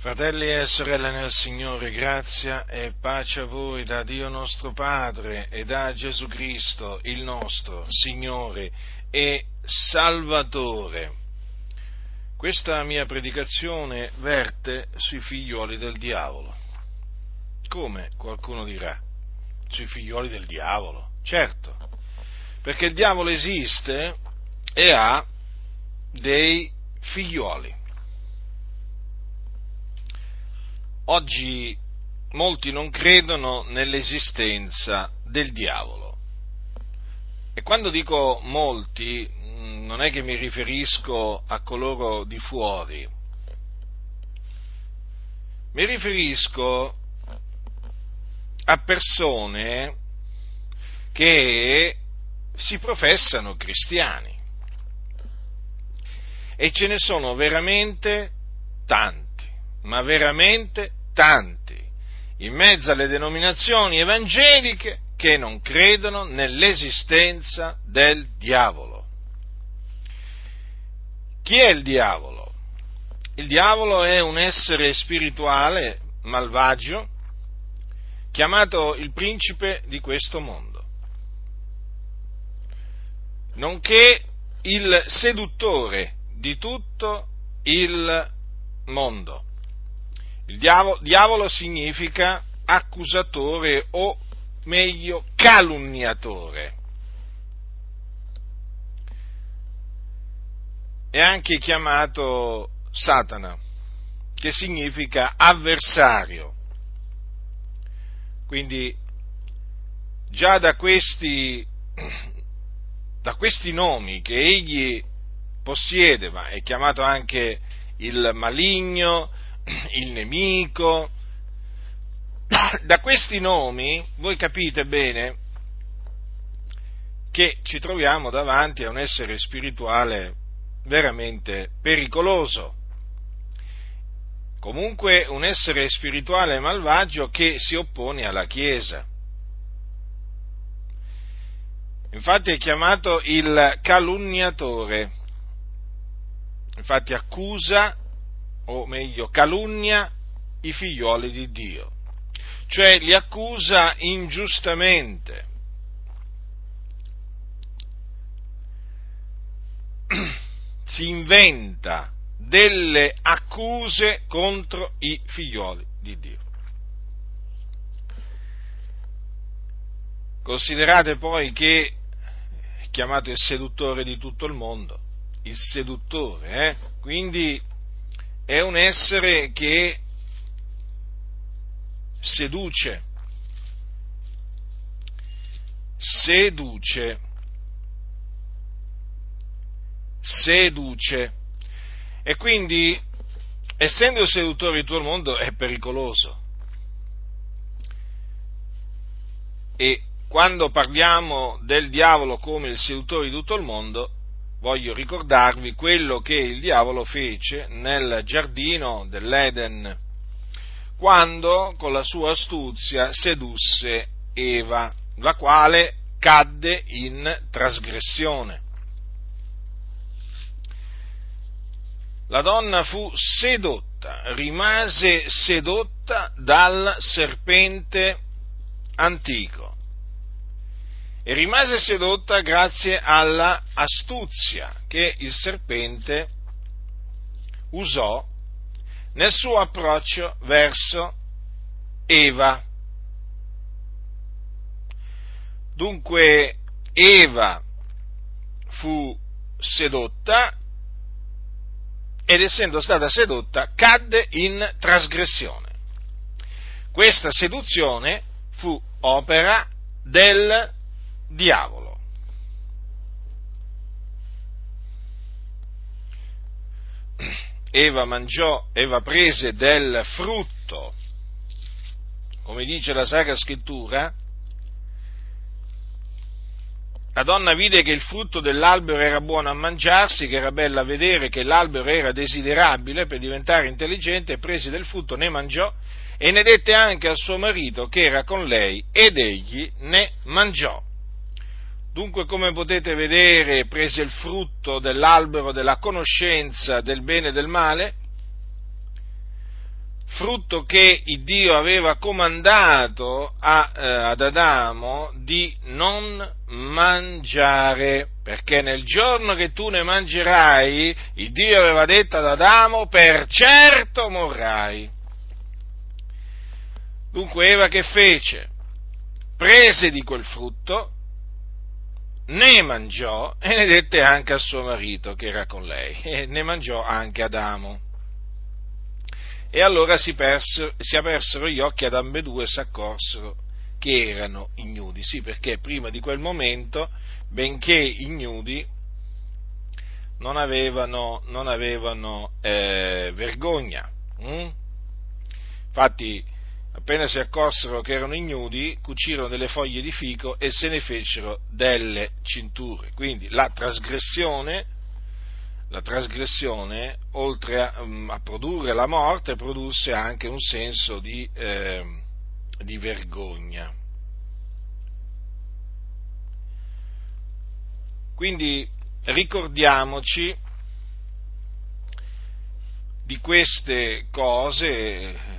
Fratelli e sorelle nel Signore, grazia e pace a voi da Dio nostro Padre e da Gesù Cristo, il nostro Signore e Salvatore. Questa mia predicazione verte sui figlioli del diavolo. Come qualcuno dirà? Sui figlioli del diavolo? Certo, perché il diavolo esiste e ha dei figlioli. Oggi molti non credono nell'esistenza del diavolo. E quando dico molti, mm, non è che mi riferisco a coloro di fuori, mi riferisco a persone che si professano cristiani. E ce ne sono veramente tanti, ma veramente tanti in mezzo alle denominazioni evangeliche che non credono nell'esistenza del diavolo. Chi è il diavolo? Il diavolo è un essere spirituale malvagio chiamato il principe di questo mondo, nonché il seduttore di tutto il mondo. Il diavolo, diavolo significa accusatore o meglio calunniatore. È anche chiamato Satana, che significa avversario. Quindi già da questi, da questi nomi che egli possiede, ma è chiamato anche il maligno, il nemico. Da questi nomi voi capite bene che ci troviamo davanti a un essere spirituale veramente pericoloso. Comunque un essere spirituale malvagio che si oppone alla Chiesa. Infatti è chiamato il calunniatore. Infatti accusa o meglio calunnia i figlioli di Dio, cioè li accusa ingiustamente. Si inventa delle accuse contro i figlioli di Dio. Considerate poi che è chiamato il seduttore di tutto il mondo, il seduttore, eh? quindi è un essere che seduce, seduce, seduce. E quindi, essendo il seduttore di il mondo, è pericoloso. E quando parliamo del diavolo come il seduttore di tutto il mondo, voglio ricordarvi quello che il diavolo fece nel giardino dell'Eden, quando con la sua astuzia sedusse Eva, la quale cadde in trasgressione. La donna fu sedotta, rimase sedotta dal serpente antico e rimase sedotta grazie alla astuzia che il serpente usò nel suo approccio verso Eva. Dunque Eva fu sedotta ed essendo stata sedotta cadde in trasgressione. Questa seduzione fu opera del diavolo. Eva mangiò, Eva prese del frutto, come dice la Sacra Scrittura, la donna vide che il frutto dell'albero era buono a mangiarsi, che era bello a vedere, che l'albero era desiderabile per diventare intelligente, prese del frutto, ne mangiò e ne dette anche al suo marito che era con lei ed egli ne mangiò. Dunque, come potete vedere, prese il frutto dell'albero della conoscenza del bene e del male, frutto che Dio aveva comandato a, eh, ad Adamo di non mangiare, perché nel giorno che tu ne mangerai, Dio aveva detto ad Adamo, per certo morrai. Dunque Eva che fece? Prese di quel frutto, ne mangiò e ne dette anche a suo marito che era con lei, e ne mangiò anche Adamo. E allora si, persero, si apersero gli occhi ad ambedue e si accorsero che erano ignudi. Sì, perché prima di quel momento, benché ignudi, non avevano, non avevano eh, vergogna. Mm? Infatti, appena si accorsero che erano ignudi, cucirono delle foglie di fico e se ne fecero delle cinture. Quindi la trasgressione la trasgressione, oltre a, mm, a, produrre la morte, produsse anche un senso di, eh, di vergogna. Quindi ricordiamoci di queste cose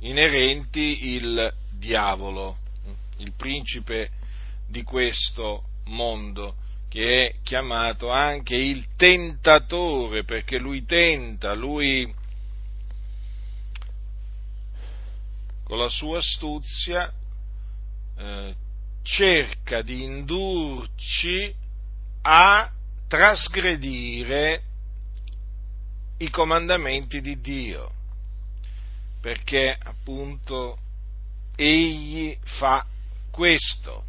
inerenti il diavolo, il principe di questo mondo che è chiamato anche il tentatore, perché lui tenta, lui con la sua astuzia eh, cerca di indurci a trasgredire i comandamenti di Dio, perché appunto egli fa questo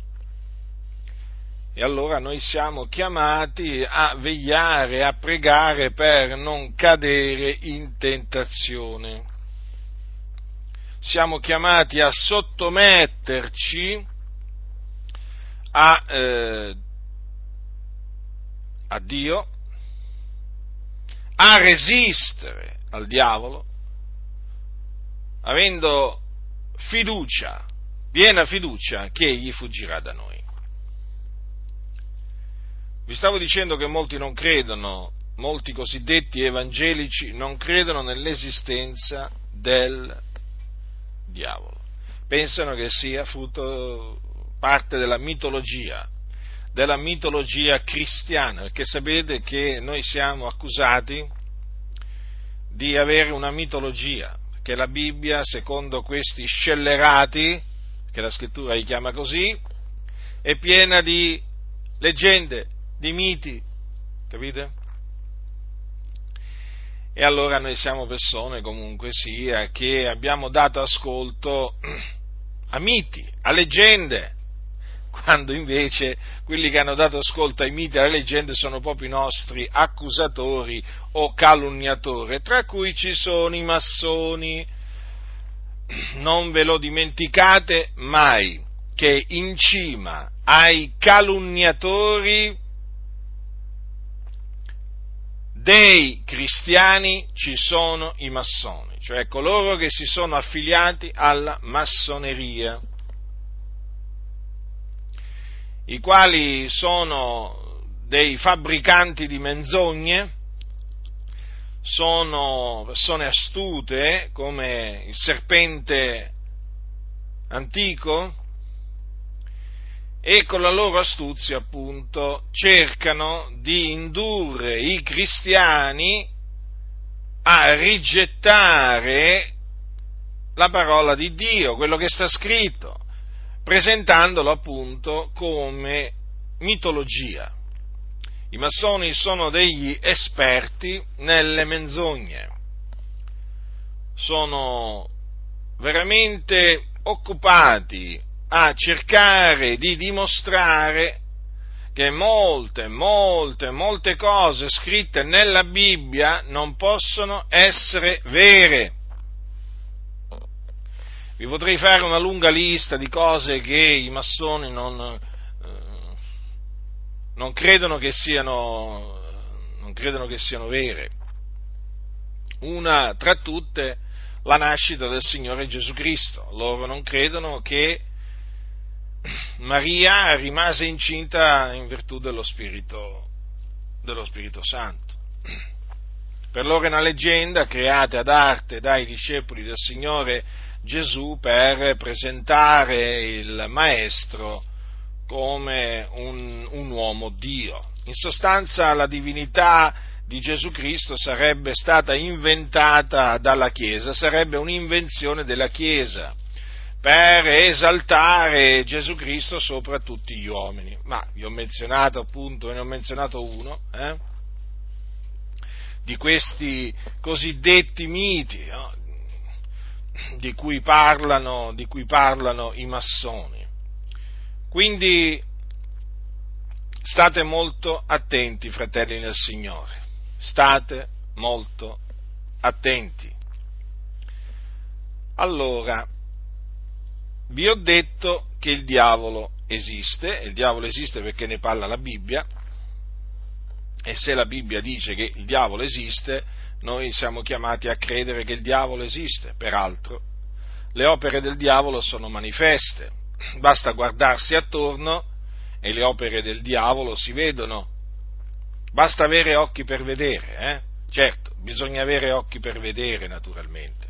e allora noi siamo chiamati a vegliare, a pregare per non cadere in tentazione. Siamo chiamati a sottometterci a, eh, a Dio, a resistere al diavolo, avendo fiducia, piena fiducia che egli fuggirà da noi. Vi stavo dicendo che molti non credono, molti cosiddetti evangelici non credono nell'esistenza del diavolo. Pensano che sia frutto parte della mitologia, della mitologia cristiana, perché sapete che noi siamo accusati di avere una mitologia, che la Bibbia, secondo questi scellerati, che la scrittura li chiama così, è piena di leggende, di miti, capite? E allora noi siamo persone comunque sia che abbiamo dato ascolto a miti, a leggende, quando invece quelli che hanno dato ascolto ai miti e alle leggende sono proprio i nostri accusatori o calunniatori, tra cui ci sono i massoni. Non ve lo dimenticate mai che in cima ai calunniatori dei cristiani ci sono i massoni, cioè coloro che si sono affiliati alla massoneria, i quali sono dei fabbricanti di menzogne, sono persone astute come il serpente antico, e con la loro astuzia appunto cercano di indurre i cristiani a rigettare la parola di Dio, quello che sta scritto, presentandolo appunto come mitologia. I massoni sono degli esperti nelle menzogne, sono veramente occupati a cercare di dimostrare che molte, molte, molte cose scritte nella Bibbia non possono essere vere. Vi potrei fare una lunga lista di cose che i massoni non, eh, non, credono, che siano, non credono che siano vere. Una tra tutte la nascita del Signore Gesù Cristo. Loro non credono che Maria rimase incinta in virtù dello Spirito, dello Spirito Santo. per loro è una leggenda creata ad arte dai discepoli del Signore Gesù per presentare il Maestro come un, un uomo Dio. In sostanza la divinità di Gesù Cristo sarebbe stata inventata dalla Chiesa, sarebbe un'invenzione della Chiesa per esaltare Gesù Cristo sopra tutti gli uomini. Ma vi ho menzionato appunto, ne ho menzionato uno, eh? di questi cosiddetti miti no? Di, cui parlano, di cui parlano i massoni. Quindi state molto attenti, fratelli nel Signore, state molto attenti. Allora, vi ho detto che il diavolo esiste, il diavolo esiste perché ne parla la Bibbia, e se la Bibbia dice che il diavolo esiste, noi siamo chiamati a credere che il diavolo esiste. Peraltro, le opere del diavolo sono manifeste, basta guardarsi attorno e le opere del diavolo si vedono. Basta avere occhi per vedere, eh? Certo, bisogna avere occhi per vedere, naturalmente,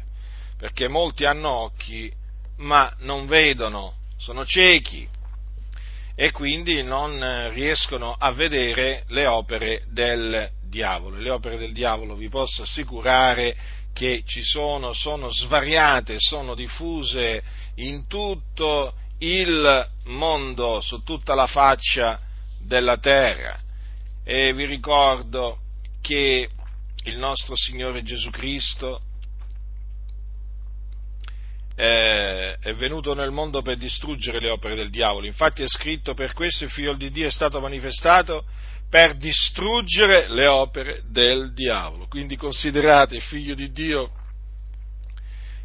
perché molti hanno occhi ma non vedono, sono ciechi e quindi non riescono a vedere le opere del diavolo. Le opere del diavolo vi posso assicurare che ci sono, sono svariate, sono diffuse in tutto il mondo, su tutta la faccia della terra. E vi ricordo che il nostro Signore Gesù Cristo eh, è venuto nel mondo per distruggere le opere del diavolo. Infatti è scritto per questo il figlio di Dio è stato manifestato per distruggere le opere del diavolo. Quindi considerate il figlio di Dio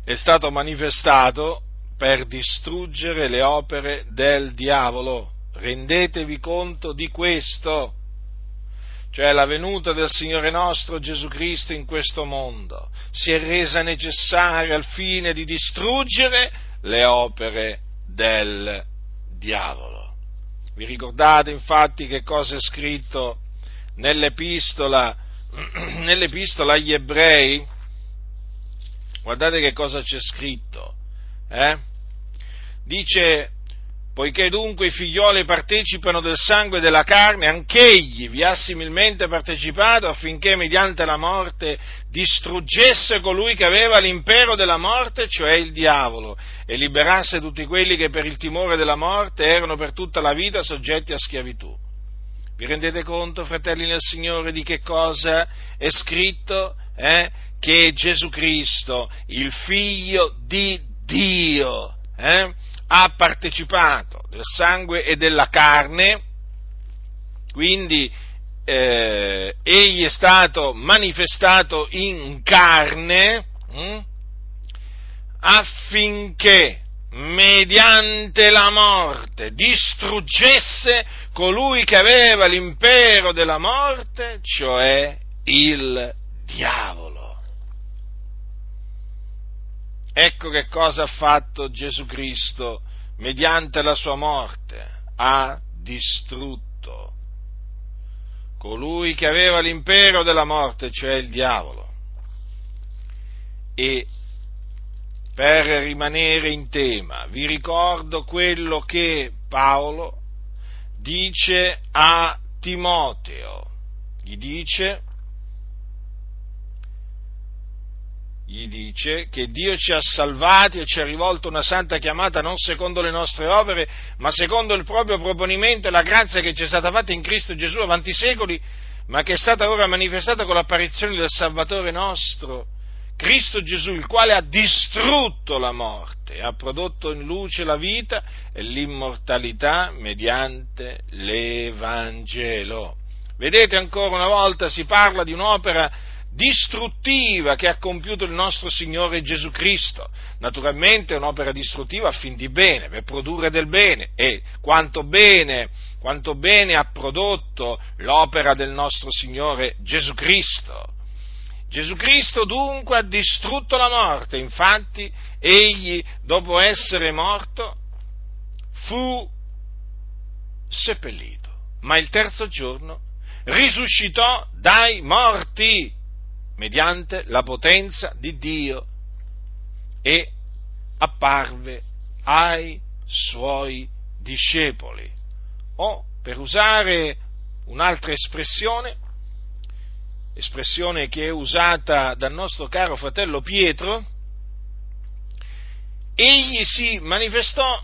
è stato manifestato per distruggere le opere del diavolo. Rendetevi conto di questo cioè la venuta del Signore nostro Gesù Cristo in questo mondo, si è resa necessaria al fine di distruggere le opere del diavolo. Vi ricordate infatti che cosa è scritto nell'epistola, nell'epistola agli ebrei? Guardate che cosa c'è scritto. Eh? Dice Poiché dunque i figlioli partecipano del sangue e della carne, anch'egli vi ha similmente partecipato affinché mediante la morte distruggesse colui che aveva l'impero della morte, cioè il diavolo, e liberasse tutti quelli che per il timore della morte erano per tutta la vita soggetti a schiavitù. Vi rendete conto, fratelli nel Signore, di che cosa è scritto? Eh? Che Gesù Cristo, il figlio di Dio, eh? Ha partecipato del sangue e della carne, quindi eh, egli è stato manifestato in carne hm, affinché mediante la morte distruggesse colui che aveva l'impero della morte, cioè il diavolo. Ecco che cosa ha fatto Gesù Cristo mediante la sua morte. Ha distrutto colui che aveva l'impero della morte, cioè il diavolo. E per rimanere in tema, vi ricordo quello che Paolo dice a Timoteo. Gli dice gli dice che Dio ci ha salvati e ci ha rivolto una santa chiamata non secondo le nostre opere, ma secondo il proprio proponimento e la grazia che ci è stata fatta in Cristo Gesù avanti i secoli, ma che è stata ora manifestata con l'apparizione del Salvatore nostro, Cristo Gesù, il quale ha distrutto la morte ha prodotto in luce la vita e l'immortalità mediante l'Evangelo. Vedete ancora una volta si parla di un'opera distruttiva che ha compiuto il nostro Signore Gesù Cristo. Naturalmente è un'opera distruttiva a fin di bene, per produrre del bene e quanto bene, quanto bene ha prodotto l'opera del nostro Signore Gesù Cristo. Gesù Cristo dunque ha distrutto la morte, infatti egli dopo essere morto fu seppellito, ma il terzo giorno risuscitò dai morti mediante la potenza di Dio e apparve ai suoi discepoli. O, per usare un'altra espressione, espressione che è usata dal nostro caro fratello Pietro, egli si manifestò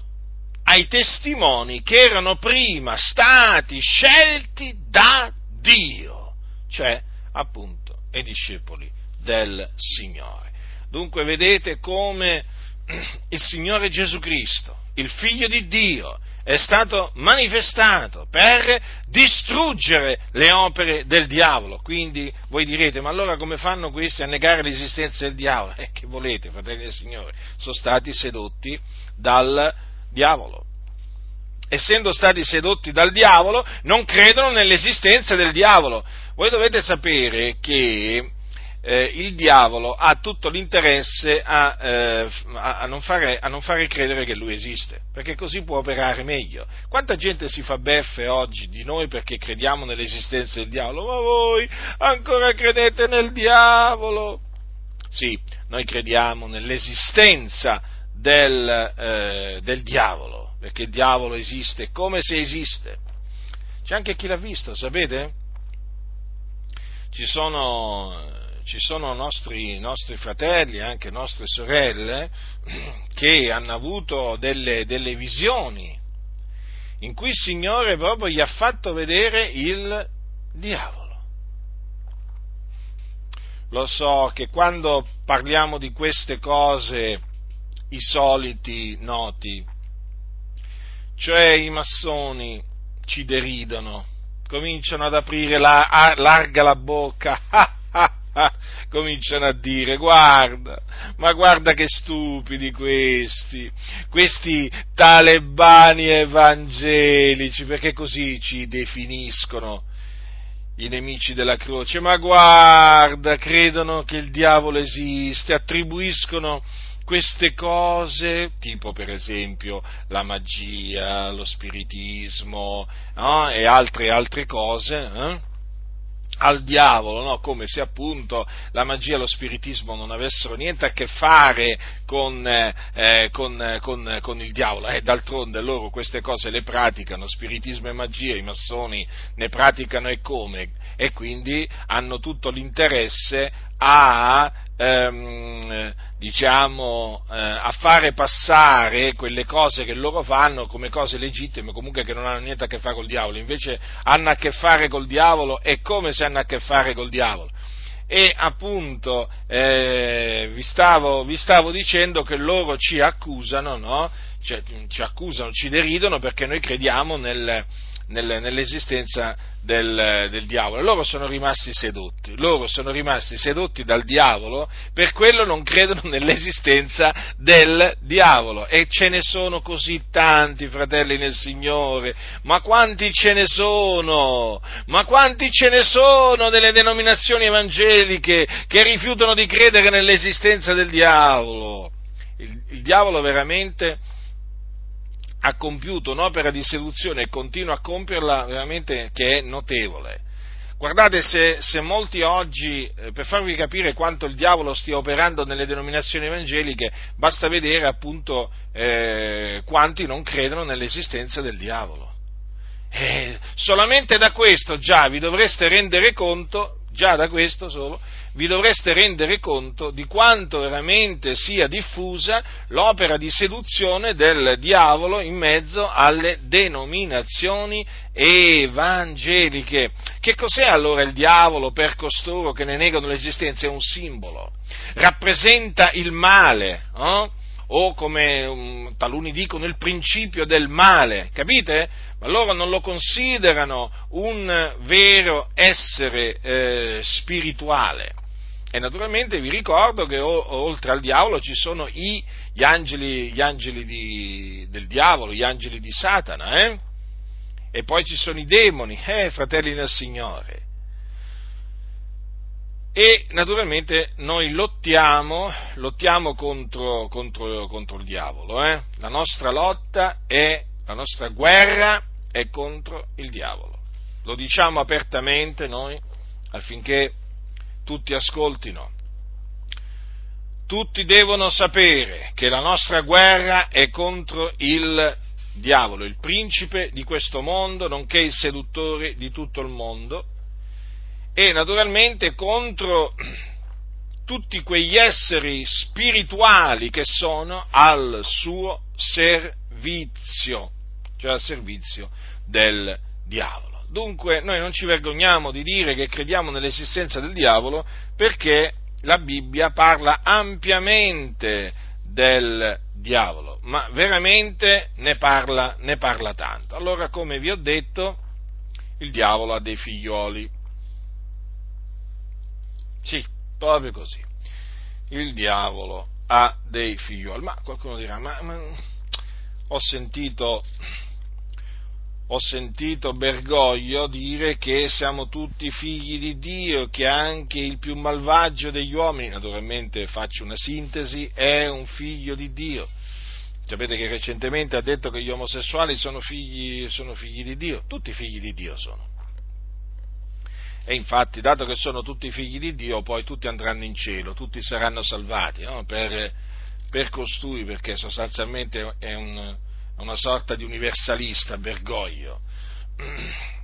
ai testimoni che erano prima stati scelti da Dio, cioè appunto ai discepoli del Signore. Dunque vedete come il Signore Gesù Cristo, il Figlio di Dio, è stato manifestato per distruggere le opere del diavolo. Quindi voi direte, ma allora come fanno questi a negare l'esistenza del diavolo? Eh, che volete, fratelli del Signore? Sono stati sedotti dal diavolo. Essendo stati sedotti dal diavolo, non credono nell'esistenza del diavolo. Voi dovete sapere che eh, il diavolo ha tutto l'interesse a, eh, a, non fare, a, non fare, credere che lui esiste, perché così può operare meglio. Quanta gente si fa beffe oggi di noi perché crediamo nell'esistenza del diavolo? Ma voi ancora credete nel diavolo? Sì, noi crediamo nell'esistenza del, eh, del diavolo, perché il diavolo esiste come se esiste. C'è anche chi l'ha visto, sapete? Ci sono ci sono nostri, nostri fratelli, anche nostre sorelle, che hanno avuto delle, delle visioni in cui il Signore proprio gli ha fatto vedere il diavolo. Lo so che quando parliamo di queste cose, i soliti noti, cioè i massoni, ci deridono, cominciano ad aprire la, larga la bocca, cominciano a dire, guarda, ma guarda che stupidi questi, questi talebani evangelici, perché così ci definiscono i nemici della croce, ma guarda, credono che il diavolo esiste, attribuiscono queste cose, tipo per esempio la magia, lo spiritismo no? e altre, altre cose, eh? al diavolo, no? come se appunto la magia e lo spiritismo non avessero niente a che fare con, eh, con, con, con il diavolo. Eh, d'altronde loro queste cose le praticano, spiritismo e magia, i massoni ne praticano e come, e quindi hanno tutto l'interesse a ehm, diciamo, eh, a fare passare quelle cose che loro fanno come cose legittime, comunque che non hanno niente a che fare col diavolo, invece hanno a che fare col diavolo e come se hanno a che fare col diavolo. E appunto eh, vi, stavo, vi, stavo, dicendo che loro ci accusano, no? cioè, ci accusano, ci deridono perché noi crediamo nel, nell'esistenza del, del, diavolo. Loro sono rimasti sedotti, loro sono rimasti sedotti dal diavolo, per quello non credono nell'esistenza del diavolo. E ce ne sono così tanti, fratelli nel Signore, ma quanti ce ne sono? Ma quanti ce ne sono delle denominazioni evangeliche che rifiutano di credere nell'esistenza del diavolo? Il, il diavolo veramente ha compiuto un'opera di seduzione e continua a compierla veramente che è notevole. Guardate, se, se molti oggi, eh, per farvi capire quanto il diavolo stia operando nelle denominazioni evangeliche, basta vedere appunto eh, quanti non credono nell'esistenza del diavolo. Eh, solamente da questo già vi dovreste rendere conto, già da questo solo, vi dovreste rendere conto di quanto veramente sia diffusa l'opera di seduzione del diavolo in mezzo alle denominazioni evangeliche. Che cos'è allora il diavolo per costoro che ne negano l'esistenza? È un simbolo, rappresenta il male. Eh? O come um, taluni dicono il principio del male, capite? Ma loro non lo considerano un vero essere eh, spirituale. E naturalmente vi ricordo che o, oltre al diavolo ci sono i, gli angeli, gli angeli di, del diavolo, gli angeli di Satana, eh? E poi ci sono i demoni, eh, fratelli del Signore. E naturalmente noi lottiamo, lottiamo contro, contro, contro il diavolo, eh? La nostra lotta è, la nostra guerra è contro il diavolo. Lo diciamo apertamente noi affinché tutti ascoltino. Tutti devono sapere che la nostra guerra è contro il diavolo, il principe di questo mondo, nonché il seduttore di tutto il mondo, e naturalmente contro tutti quegli esseri spirituali che sono al suo servizio, cioè al servizio del diavolo. Dunque noi non ci vergogniamo di dire che crediamo nell'esistenza del diavolo perché la Bibbia parla ampiamente del diavolo, ma veramente ne parla, ne parla tanto. Allora, come vi ho detto, il diavolo ha dei figlioli. Sì, proprio così. Il diavolo ha dei figlioli. Ma qualcuno dirà, ma, ma ho sentito ho sentito Bergoglio dire che siamo tutti figli di Dio, che anche il più malvagio degli uomini, naturalmente faccio una sintesi, è un figlio di Dio. Sapete che recentemente ha detto che gli omosessuali sono figli, sono figli di Dio, tutti figli di Dio sono. E infatti, dato che sono tutti figli di Dio, poi tutti andranno in cielo, tutti saranno salvati no? per, per costui, perché sostanzialmente è un, una sorta di universalista, Bergoglio.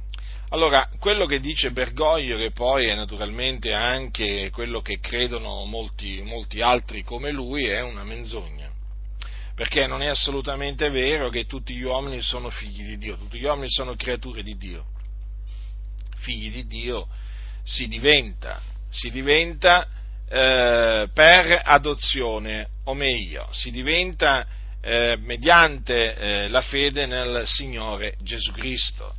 Allora, quello che dice Bergoglio, che poi è naturalmente anche quello che credono molti, molti altri come lui, è una menzogna. Perché non è assolutamente vero che tutti gli uomini sono figli di Dio, tutti gli uomini sono creature di Dio. Figli di Dio si diventa, si diventa eh, per adozione, o meglio, si diventa eh, mediante eh, la fede nel Signore Gesù Cristo.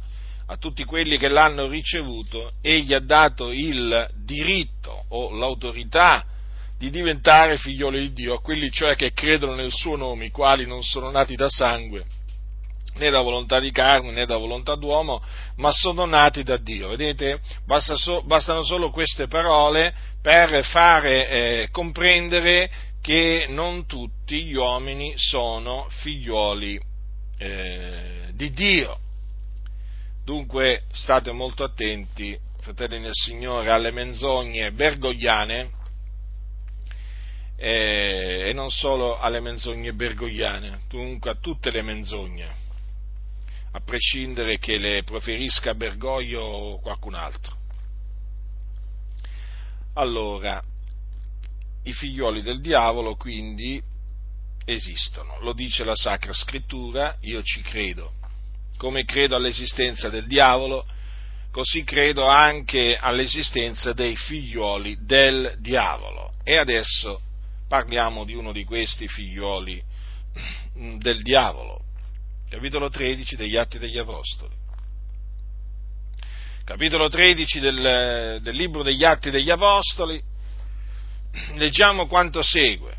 A tutti quelli che l'hanno ricevuto, egli ha dato il diritto o l'autorità di diventare figlioli di Dio, a quelli cioè che credono nel suo nome, i quali non sono nati da sangue, né da volontà di carne, né da volontà d'uomo, ma sono nati da Dio. Vedete, Basta so, bastano solo queste parole per fare eh, comprendere che non tutti gli uomini sono figlioli eh, di Dio. Dunque state molto attenti, fratelli nel Signore, alle menzogne bergogliane eh, e non solo alle menzogne bergogliane, dunque a tutte le menzogne, a prescindere che le proferisca Bergoglio o qualcun altro. Allora, i figlioli del diavolo quindi esistono, lo dice la Sacra Scrittura, io ci credo. Come credo all'esistenza del diavolo, così credo anche all'esistenza dei figlioli del diavolo. E adesso parliamo di uno di questi figlioli del diavolo. Capitolo 13 degli Atti degli Apostoli. Capitolo 13 del, del libro degli Atti degli Apostoli leggiamo quanto segue,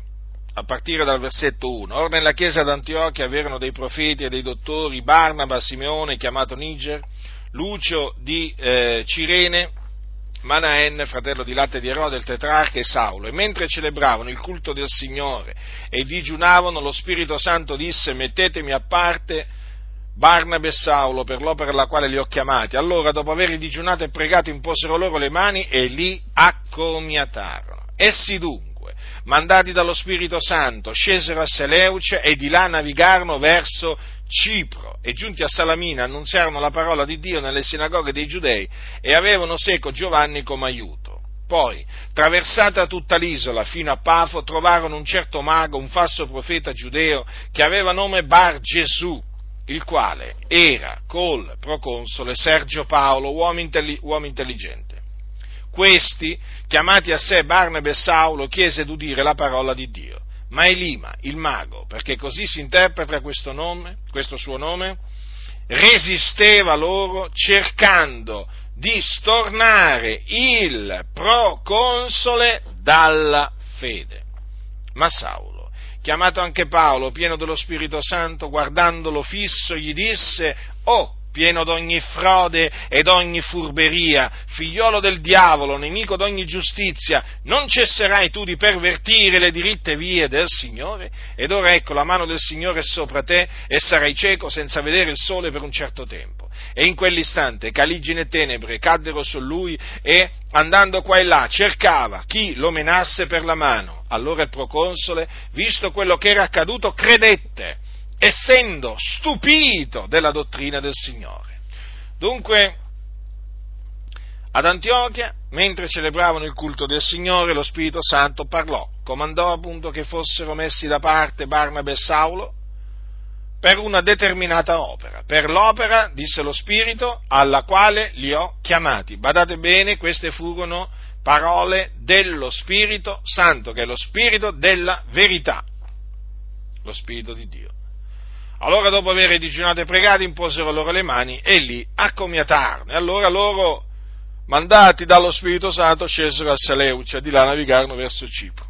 a partire dal versetto 1. Ora nella chiesa d'Antiochia avevano dei profeti e dei dottori, Barnaba, Simeone, chiamato Niger, Lucio di eh, Cirene, Manaen, fratello di latte di Erode, il tetrarca e Saulo, e mentre celebravano il culto del Signore e digiunavano, lo Spirito Santo disse, mettetemi a parte Barnabe e Saulo per l'opera alla quale li ho chiamati. Allora, dopo aver digiunato e pregato, imposero loro le mani e li accomiatarono. Essi dunque, mandati dallo Spirito Santo, scesero a Seleuce e di là navigarono verso Cipro e giunti a Salamina annunziarono la parola di Dio nelle sinagoghe dei giudei e avevano seco Giovanni come aiuto. Poi, traversata tutta l'isola fino a Pafo, trovarono un certo mago, un falso profeta giudeo, che aveva nome Bar Gesù, il quale era col proconsole Sergio Paolo, uomo, intelli- uomo intelligente questi, chiamati a sé Barnabe e Saulo, chiese d'udire la parola di Dio. Ma Elima, il mago, perché così si interpreta questo nome, questo suo nome, resisteva loro cercando di stornare il proconsole dalla fede. Ma Saulo, chiamato anche Paolo, pieno dello Spirito Santo, guardandolo fisso, gli disse, Oh, pieno d'ogni frode ed ogni furberia, figliolo del diavolo, nemico d'ogni giustizia, non cesserai tu di pervertire le diritte vie del Signore? Ed ora ecco la mano del Signore è sopra te e sarai cieco senza vedere il sole per un certo tempo. E in quell'istante caligine tenebre caddero su lui e, andando qua e là, cercava chi lo menasse per la mano. Allora il proconsole, visto quello che era accaduto, credette, essendo stupito della dottrina del Signore. Dunque, ad Antiochia, mentre celebravano il culto del Signore, lo Spirito Santo parlò, comandò appunto che fossero messi da parte Barnabé e Saulo per una determinata opera, per l'opera, disse lo Spirito, alla quale li ho chiamati. Badate bene, queste furono parole dello Spirito Santo, che è lo Spirito della verità, lo Spirito di Dio. Allora, dopo aver digiunato e pregato, imposero loro le mani e li accomiatarono. E allora loro mandati dallo Spirito Santo, scesero a Seleucia, di là navigarono verso Cipro.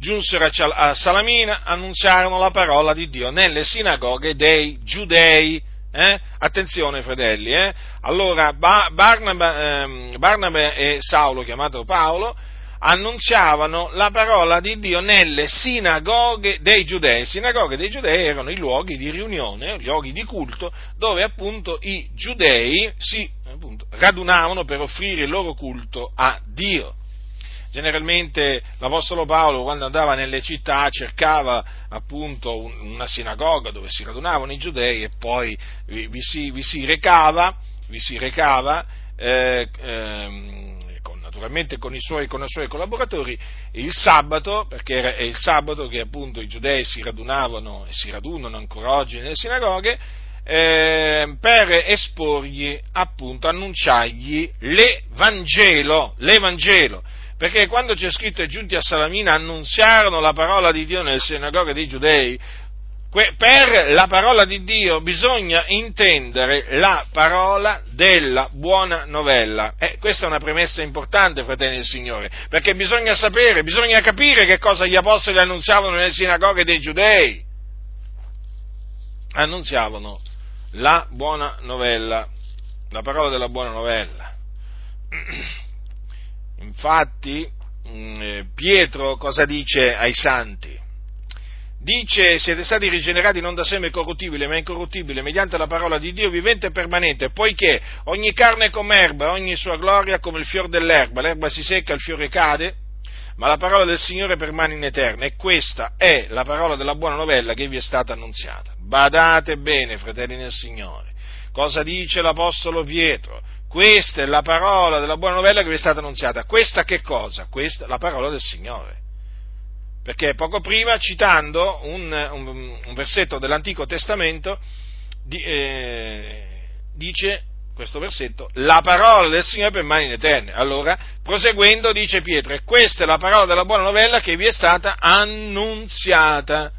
Giunsero a Salamina, annunziarono la parola di Dio nelle sinagoghe dei giudei. Eh? Attenzione, fratelli. Eh? Allora, Barnaba, eh, Barnaba e Saulo, chiamato Paolo, annunziavano la parola di Dio nelle sinagoghe dei giudei. Sinagoghe dei giudei erano i luoghi di riunione, i luoghi di culto, dove appunto i giudei si appunto, radunavano per offrire il loro culto a Dio. Generalmente l'Apostolo Paolo quando andava nelle città cercava appunto una sinagoga dove si radunavano i giudei e poi vi, si, vi si, recava, vi si recava eh, eh, naturalmente con i, suoi, con i suoi collaboratori, il sabato, perché è il sabato che appunto i giudei si radunavano e si radunano ancora oggi nelle sinagoghe, eh, per esporgli, appunto, annunciargli l'Evangelo, l'Evangelo, perché quando c'è scritto e giunti a Salamina annunziarono la parola di Dio nelle sinagoghe dei giudei, per la parola di Dio bisogna intendere la parola della buona novella. Eh, questa è una premessa importante, fratelli del Signore, perché bisogna sapere, bisogna capire che cosa gli apostoli annunziavano nelle sinagoghe dei giudei. Annunziavano la buona novella, la parola della buona novella. Infatti, mm, eh, Pietro cosa dice ai santi? Dice siete stati rigenerati non da seme corruttibile ma incorruttibile mediante la parola di Dio vivente e permanente, poiché ogni carne è come erba, ogni sua gloria come il fior dell'erba, l'erba si secca, il fiore cade, ma la parola del Signore permane in eterna e questa è la parola della buona novella che vi è stata annunziata. Badate bene, fratelli nel Signore, cosa dice l'Apostolo Pietro? Questa è la parola della buona novella che vi è stata annunziata. Questa che cosa? Questa è la parola del Signore perché poco prima, citando un, un, un versetto dell'Antico Testamento, di, eh, dice questo versetto, la parola del Signore permane in eterne. Allora, proseguendo, dice Pietro, e questa è la parola della buona novella che vi è stata annunziata.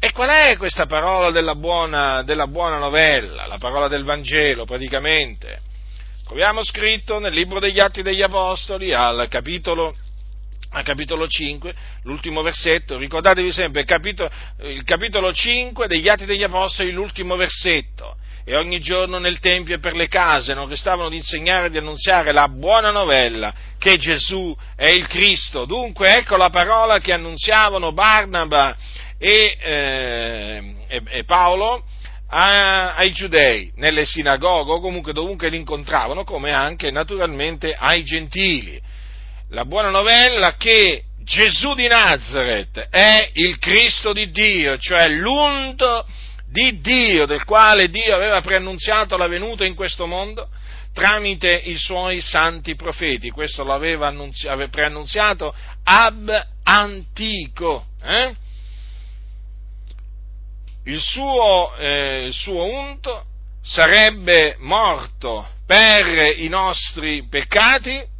E qual è questa parola della buona, della buona novella? La parola del Vangelo, praticamente. Troviamo scritto nel libro degli Atti degli Apostoli, al capitolo al capitolo 5, l'ultimo versetto, ricordatevi sempre il capitolo, il capitolo 5 degli Atti degli Apostoli, l'ultimo versetto, e ogni giorno nel Tempio e per le case non restavano di insegnare e di annunziare la buona novella che Gesù è il Cristo. Dunque ecco la parola che annunziavano Barnaba e, eh, e, e Paolo a, ai giudei nelle sinagoghe o comunque dovunque li incontravano, come anche naturalmente ai gentili la buona novella che Gesù di Nazareth è il Cristo di Dio, cioè l'unto di Dio, del quale Dio aveva preannunziato la venuta in questo mondo tramite i suoi santi profeti. Questo l'aveva annunzi- preannunziato ab antico. Eh? Il, suo, eh, il suo unto sarebbe morto per i nostri peccati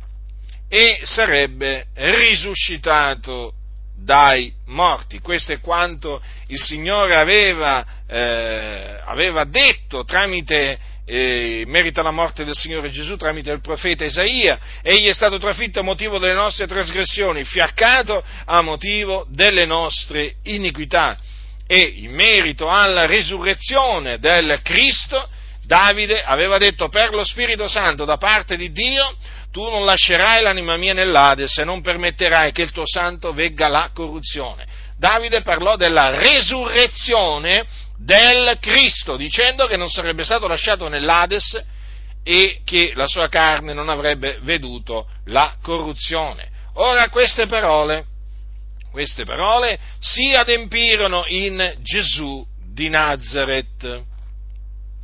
e sarebbe risuscitato dai morti. Questo è quanto il Signore aveva, eh, aveva detto tramite, eh, merita la morte del Signore Gesù tramite il profeta Isaia. Egli è stato trafitto a motivo delle nostre trasgressioni, fiaccato a motivo delle nostre iniquità. E in merito alla risurrezione del Cristo, Davide aveva detto per lo Spirito Santo da parte di Dio, tu non lascerai l'anima mia nell'Ades e non permetterai che il tuo santo vegga la corruzione. Davide parlò della resurrezione del Cristo, dicendo che non sarebbe stato lasciato nell'Ades e che la sua carne non avrebbe veduto la corruzione. Ora queste parole, queste parole si adempirono in Gesù di Nazareth.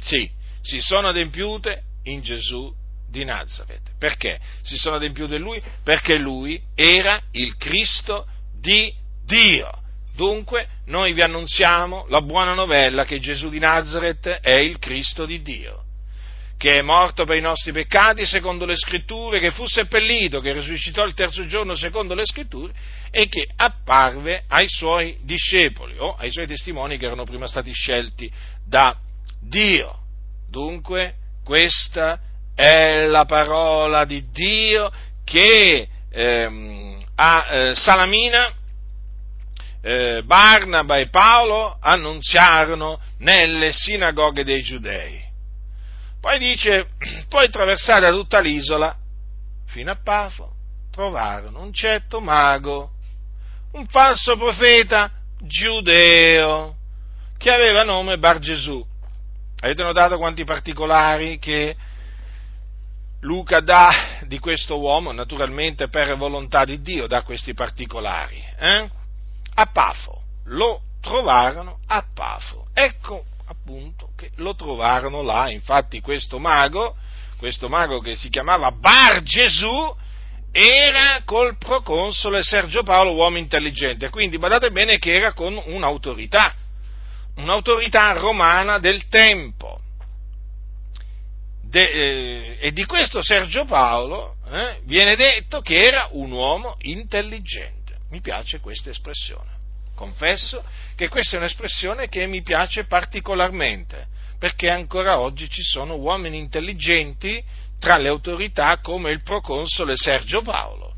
Sì, si sono adempiute in Gesù di Nazareth. Perché si sono adempiute in lui? Perché lui era il Cristo di Dio. Dunque noi vi annunziamo la buona novella che Gesù di Nazareth è il Cristo di Dio, che è morto per i nostri peccati secondo le scritture, che fu seppellito, che risuscitò il terzo giorno secondo le scritture e che apparve ai suoi discepoli o ai suoi testimoni che erano prima stati scelti da Dio. Dunque questa è la parola di Dio che ehm, a eh, Salamina eh, Barnaba e Paolo annunziarono nelle sinagoghe dei giudei. Poi dice, poi attraversata tutta l'isola, fino a Pafo, trovarono un certo mago, un falso profeta giudeo, che aveva nome Bar Gesù. Avete notato quanti particolari che Luca dà di questo uomo, naturalmente per volontà di Dio, dà questi particolari. Eh? a Pafo, lo trovarono a Pafo. Ecco appunto che lo trovarono là, infatti questo mago, questo mago che si chiamava Bar Gesù, era col proconsole Sergio Paolo, uomo intelligente, quindi badate bene che era con un'autorità, un'autorità romana del tempo. De, eh, e di questo Sergio Paolo eh, viene detto che era un uomo intelligente. Mi piace questa espressione. Confesso che questa è un'espressione che mi piace particolarmente, perché ancora oggi ci sono uomini intelligenti tra le autorità come il proconsole Sergio Paolo.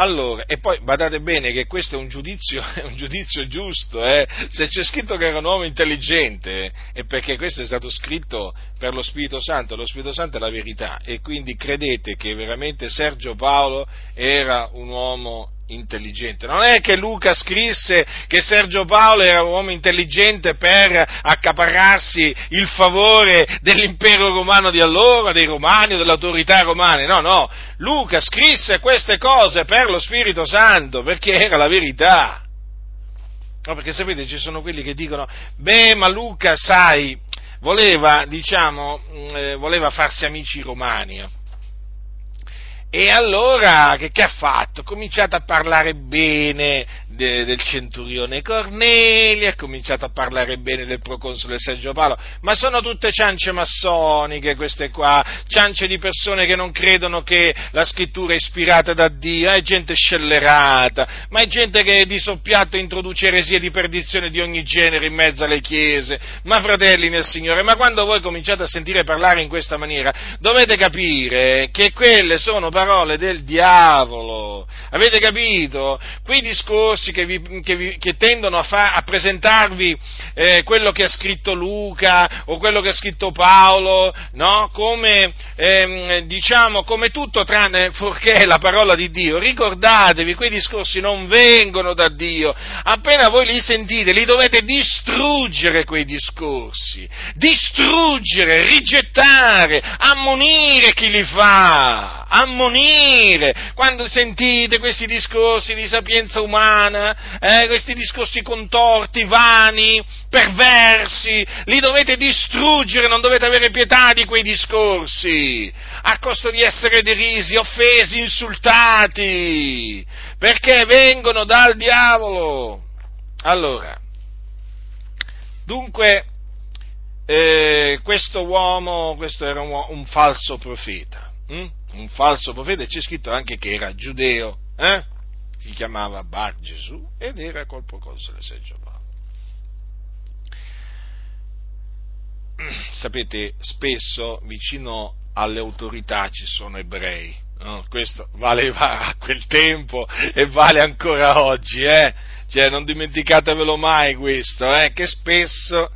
Allora, e poi badate bene che questo è un giudizio, è un giudizio giusto, eh? se c'è scritto che era un uomo intelligente è perché questo è stato scritto per lo Spirito Santo, lo Spirito Santo è la verità e quindi credete che veramente Sergio Paolo era un uomo intelligente. Non è che Luca scrisse che Sergio Paolo era un uomo intelligente per accaparrarsi il favore dell'impero romano di allora, dei romani o delle autorità romane. No, no. Luca scrisse queste cose per lo Spirito Santo, perché era la verità. No, perché sapete, ci sono quelli che dicono, beh, ma Luca, sai, voleva, diciamo, eh, voleva farsi amici romani e allora che, che, ha fatto? Ha cominciato a parlare bene de, del centurione Corneli, ha cominciato a parlare bene del proconsole Sergio Paolo, ma sono tutte ciance massoniche queste qua, ciance di persone che non credono che la scrittura è ispirata da Dio, è gente scellerata, ma è gente che di soppiatto introduce eresie di perdizione di ogni genere in mezzo alle chiese. Ma fratelli nel Signore, ma quando voi cominciate a sentire parlare in questa maniera, dovete capire che quelle sono parole del diavolo. Avete capito? Quei discorsi che, vi, che, vi, che tendono a, fa, a presentarvi eh, quello che ha scritto Luca o quello che ha scritto Paolo, no? come, ehm, diciamo, come tutto tranne fuorché la parola di Dio. Ricordatevi, quei discorsi non vengono da Dio. Appena voi li sentite, li dovete distruggere quei discorsi. Distruggere, rigettare, ammonire chi li fa. Ammonire ammonire quando sentite questi discorsi di sapienza umana, eh, questi discorsi contorti, vani, perversi, li dovete distruggere, non dovete avere pietà di quei discorsi, a costo di essere derisi, offesi, insultati, perché vengono dal diavolo. Allora, dunque, eh, questo uomo, questo era un, un falso profeta. Hm? Un falso profeta, c'è scritto anche che era giudeo, eh? si chiamava Bar Gesù ed era colpo console Sergio Paolo. Sapete, spesso vicino alle autorità ci sono ebrei, no? questo valeva a quel tempo e vale ancora oggi, eh? cioè, non dimenticatevelo mai questo, eh? che spesso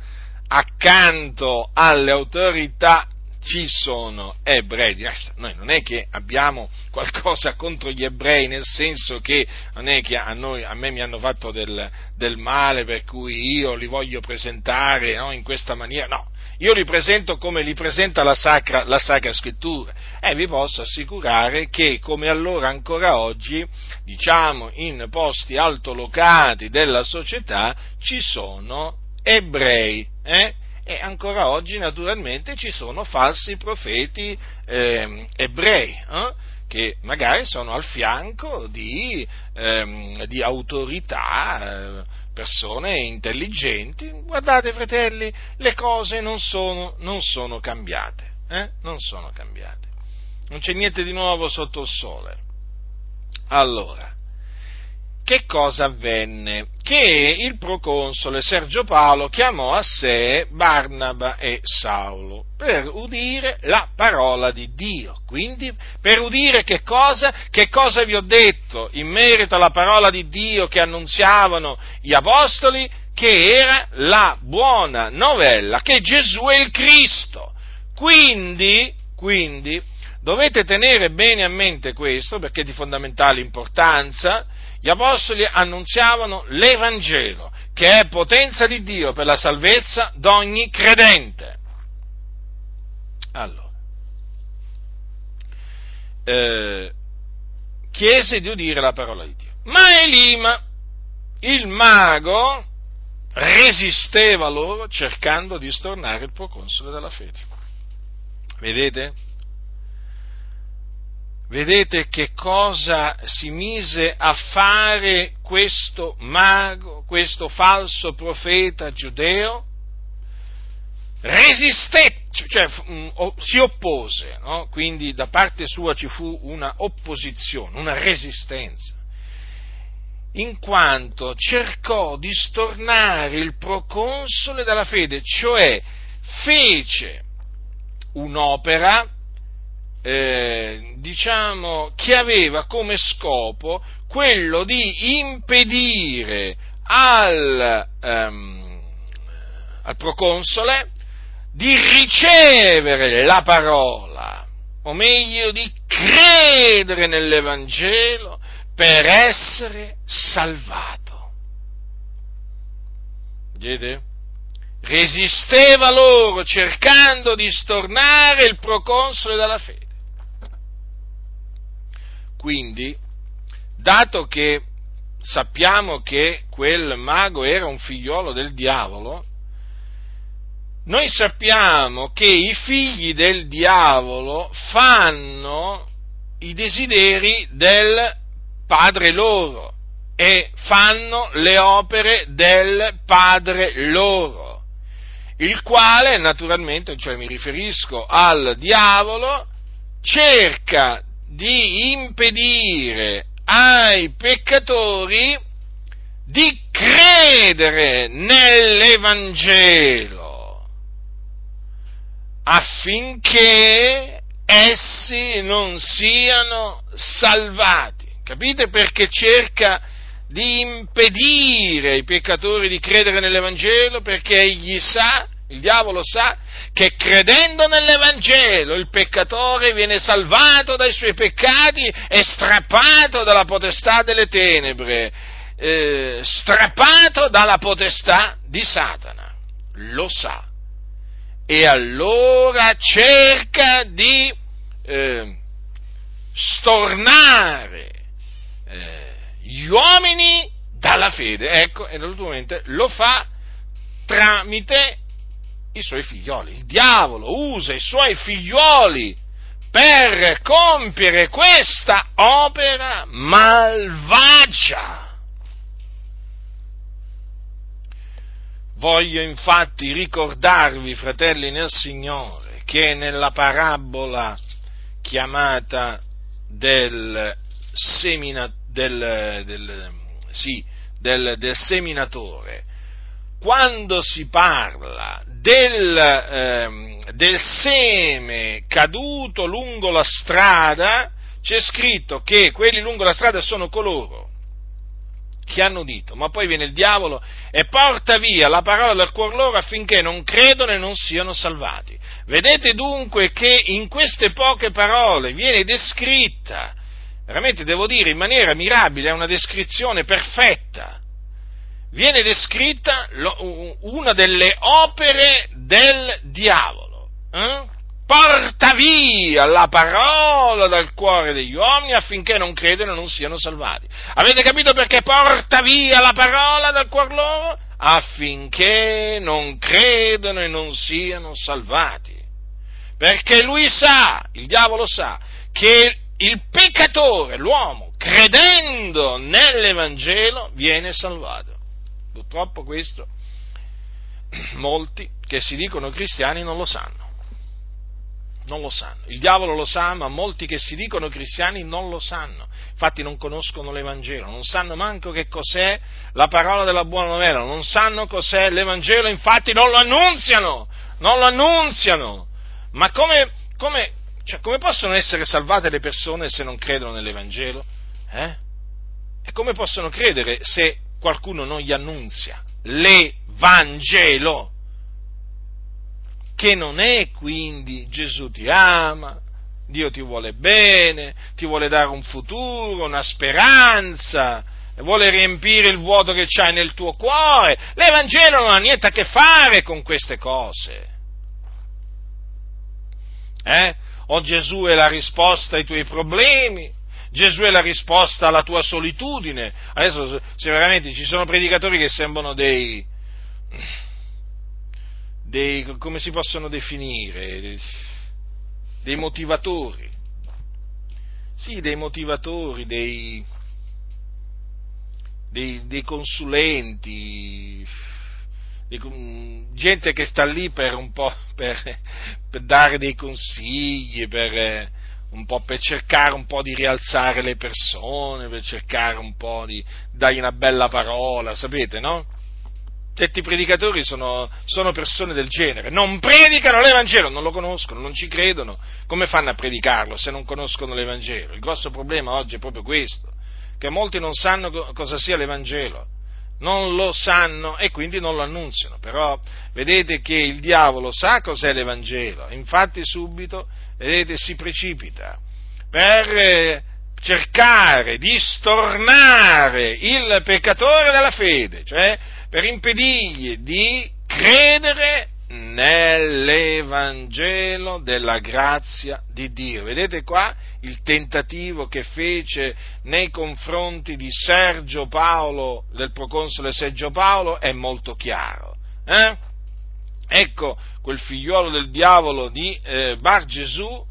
accanto alle autorità ci sono ebrei. Noi non è che abbiamo qualcosa contro gli ebrei, nel senso che non è che a, noi, a me mi hanno fatto del, del, male per cui io li voglio presentare no, in questa maniera. No, io li presento come li presenta la Sacra, la Sacra Scrittura e vi posso assicurare che come allora ancora oggi, diciamo in posti altolocati della società, ci sono ebrei. Eh? E ancora oggi naturalmente ci sono falsi profeti eh, ebrei. Eh? che magari sono al fianco di, ehm, di autorità, eh, persone intelligenti. Guardate, fratelli, le cose non sono, non sono cambiate. Eh? Non sono cambiate. Non c'è niente di nuovo sotto il sole. Allora, che cosa avvenne? Che il proconsole Sergio Paolo chiamò a sé Barnaba e Saulo per udire la parola di Dio. Quindi, per udire che cosa? Che cosa vi ho detto in merito alla parola di Dio che annunziavano gli apostoli? Che era la buona novella, che Gesù è il Cristo. Quindi, quindi, dovete tenere bene a mente questo perché è di fondamentale importanza gli apostoli annunziavano l'Evangelo, che è potenza di Dio per la salvezza d'ogni credente. Allora, eh, chiese di udire la parola di Dio. Ma Elima, il mago, resisteva loro cercando di stornare il proconsole della fede. Vedete? Vedete che cosa si mise a fare questo mago, questo falso profeta giudeo? Resistette, cioè mm, si oppose, no? quindi da parte sua ci fu una opposizione, una resistenza, in quanto cercò di stornare il proconsole della fede, cioè fece un'opera eh, diciamo, che aveva come scopo quello di impedire al, ehm, al proconsole di ricevere la parola, o meglio di credere nell'Evangelo per essere salvato. Vedete? Resisteva loro cercando di stornare il proconsole dalla fede. Quindi, dato che sappiamo che quel mago era un figliolo del diavolo, noi sappiamo che i figli del diavolo fanno i desideri del padre loro e fanno le opere del padre loro, il quale naturalmente, cioè mi riferisco al diavolo, cerca di impedire ai peccatori di credere nell'Evangelo affinché essi non siano salvati. Capite perché cerca di impedire ai peccatori di credere nell'Evangelo? Perché egli sa il diavolo sa che credendo nell'Evangelo il peccatore viene salvato dai suoi peccati e strappato dalla potestà delle tenebre, eh, strappato dalla potestà di Satana. Lo sa. E allora cerca di eh, stornare eh, gli uomini dalla fede. Ecco, e naturalmente lo fa tramite i suoi figlioli. Il diavolo usa i suoi figlioli per compiere questa opera malvagia. Voglio infatti ricordarvi, fratelli nel Signore, che nella parabola chiamata del, semina, del, del, sì, del, seminatore, quando si parla del, eh, del seme caduto lungo la strada, c'è scritto che quelli lungo la strada sono coloro che hanno udito, ma poi viene il diavolo e porta via la parola dal cuore loro affinché non credono e non siano salvati. Vedete dunque che in queste poche parole viene descritta, veramente devo dire in maniera mirabile, è una descrizione perfetta, viene descritta una delle opere del diavolo. Eh? porta via la parola dal cuore degli uomini affinché non credano e non siano salvati. Avete capito perché porta via la parola dal cuore loro? Affinché non credano e non siano salvati. Perché lui sa, il diavolo sa, che il peccatore, l'uomo, credendo nell'Evangelo, viene salvato. Purtroppo questo molti che si dicono cristiani non lo sanno non lo sanno. Il diavolo lo sa, ma molti che si dicono cristiani non lo sanno. Infatti non conoscono l'Evangelo, non sanno manco che cos'è la parola della buona novella, non sanno cos'è l'Evangelo, infatti non lo annunziano, non lo annunziano. Ma come, come, cioè, come possono essere salvate le persone se non credono nell'Evangelo? Eh? E come possono credere se qualcuno non gli annunzia l'Evangelo? che non è quindi Gesù ti ama, Dio ti vuole bene, ti vuole dare un futuro, una speranza, vuole riempire il vuoto che c'hai nel tuo cuore. L'Evangelo non ha niente a che fare con queste cose. Eh? O Gesù è la risposta ai tuoi problemi, Gesù è la risposta alla tua solitudine. Adesso, se veramente ci sono predicatori che sembrano dei, dei, come si possono definire, dei, motivatori. Sì, dei motivatori, dei, dei, dei consulenti, gente che sta lì per un po' per, per dare dei consigli, per, un po' per cercare un po' di rialzare le persone, per cercare un po' di dargli una bella parola, sapete, no? Certi predicatori sono, sono, persone del genere, non predicano l'Evangelo, non lo conoscono, non ci credono, come fanno a predicarlo se non conoscono l'Evangelo? Il grosso problema oggi è proprio questo, che molti non sanno cosa sia l'Evangelo, non lo sanno e quindi non lo annunziano, però vedete che il diavolo sa cos'è l'Evangelo, infatti subito, vedete, si precipita per eh, cercare di stornare il peccatore dalla fede, cioè per impedirgli di credere nell'Evangelo della grazia di Dio. Vedete qua il tentativo che fece nei confronti di Sergio Paolo, del proconsole Sergio Paolo, è molto chiaro. Eh? Ecco quel figliuolo del diavolo di eh, Bar Gesù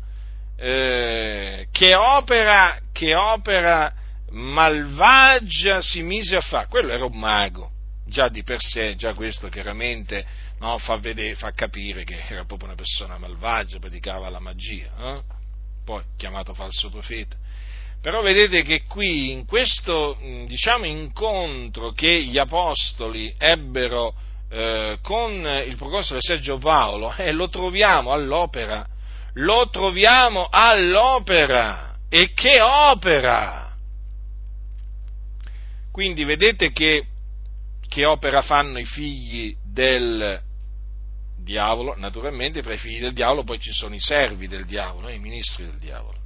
eh, che, opera, che opera malvagia si mise a fare. Quello era un mago già di per sé, già questo chiaramente no, fa, vedere, fa, capire che era proprio una persona malvagia, praticava la magia, eh? poi chiamato falso profeta. Però vedete che qui, in questo diciamo, incontro che gli apostoli ebbero eh, con il proconsole Sergio Paolo, eh, lo troviamo all'opera, lo troviamo all'opera. E che opera! Quindi vedete che che opera fanno i figli del diavolo? Naturalmente tra i figli del diavolo poi ci sono i servi del diavolo, i ministri del diavolo.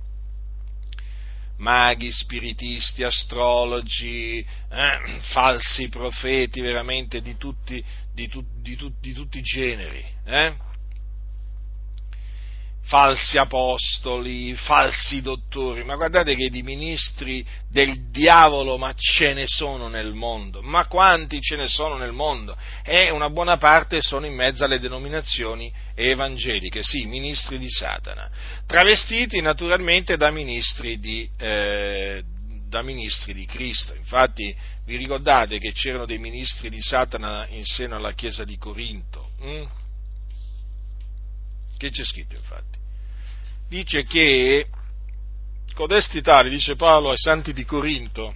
Maghi, spiritisti, astrologi, eh, falsi profeti veramente di tutti, di, tu, di, tu, di tutti i generi. Eh? Falsi apostoli, falsi dottori, ma guardate che di ministri del diavolo, ma ce ne sono nel mondo, ma quanti ce ne sono nel mondo? E una buona parte sono in mezzo alle denominazioni evangeliche, sì, ministri di Satana, travestiti naturalmente da ministri di, eh, da ministri di Cristo. Infatti vi ricordate che c'erano dei ministri di Satana in seno alla chiesa di Corinto? Hm? Che c'è scritto infatti? dice che codesti tali, dice Paolo ai santi di Corinto,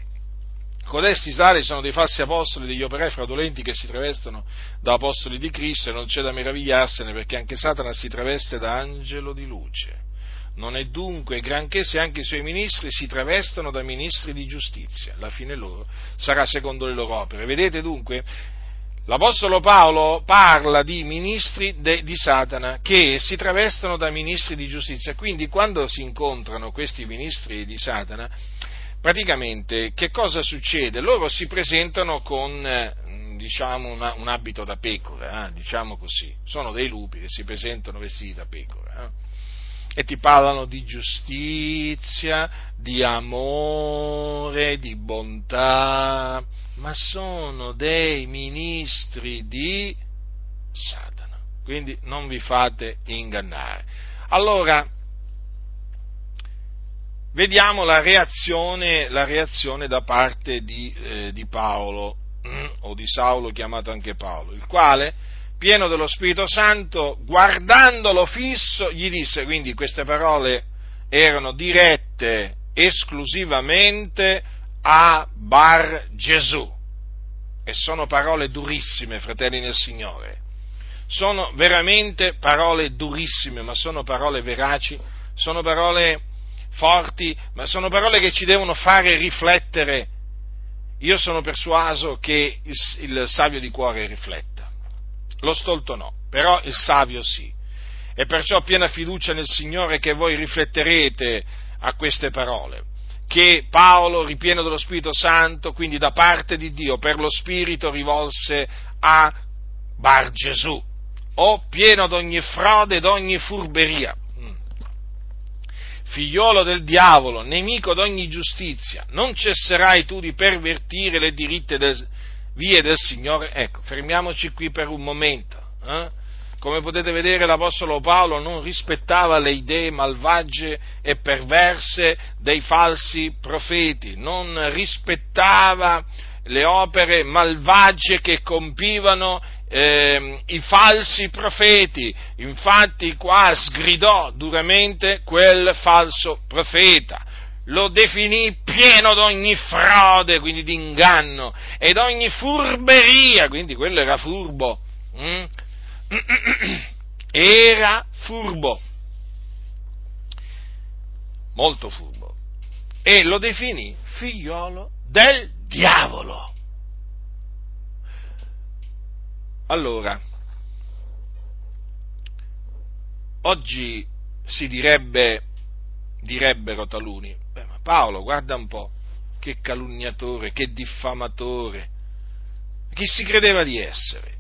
codesti tali sono dei falsi apostoli, degli operai fraudolenti che si travestono da apostoli di Cristo e non c'è da meravigliarsene perché anche Satana si traveste da angelo di luce. Non è dunque granché se anche i suoi ministri si travestono da ministri di giustizia. La fine loro sarà secondo le loro opere. Vedete dunque, l'Apostolo Paolo parla di ministri de, di Satana che si travestono da ministri di giustizia. Quindi quando si incontrano questi ministri di Satana, praticamente che cosa succede? Loro si presentano con eh, diciamo una, un abito da pecora, eh, diciamo così, sono dei lupi che si presentano vestiti da pecora. Eh? E ti parlano di giustizia, di amore, di bontà, ma sono dei ministri di Satana. Quindi non vi fate ingannare. Allora, vediamo la reazione, la reazione da parte di, eh, di Paolo, mm, o di Saulo chiamato anche Paolo, il quale, pieno dello Spirito Santo, guardandolo fisso, gli disse, quindi queste parole erano dirette esclusivamente a Bar Gesù, e sono parole durissime, fratelli nel Signore, sono veramente parole durissime, ma sono parole veraci, sono parole forti, ma sono parole che ci devono fare riflettere. Io sono persuaso che il, il savio di cuore rifletta, lo stolto no, però il savio sì. E perciò piena fiducia nel Signore che voi rifletterete a queste parole. Che Paolo, ripieno dello Spirito Santo, quindi da parte di Dio, per lo Spirito rivolse a Bar Gesù, o pieno d'ogni frode ed ogni furberia figliolo del diavolo, nemico d'ogni giustizia, non cesserai tu di pervertire le diritte del, vie del Signore? Ecco, fermiamoci qui per un momento. Eh? Come potete vedere l'Apostolo Paolo non rispettava le idee malvagie e perverse dei falsi profeti, non rispettava le opere malvagie che compivano eh, i falsi profeti. Infatti qua sgridò duramente quel falso profeta. Lo definì pieno d'ogni frode, quindi di inganno, ed ogni furberia, quindi quello era furbo. Mm? Era furbo, molto furbo, e lo definì figliolo del diavolo. Allora, oggi si direbbe, direbbero taluni, beh, ma Paolo, guarda un po', che calunniatore, che diffamatore, chi si credeva di essere?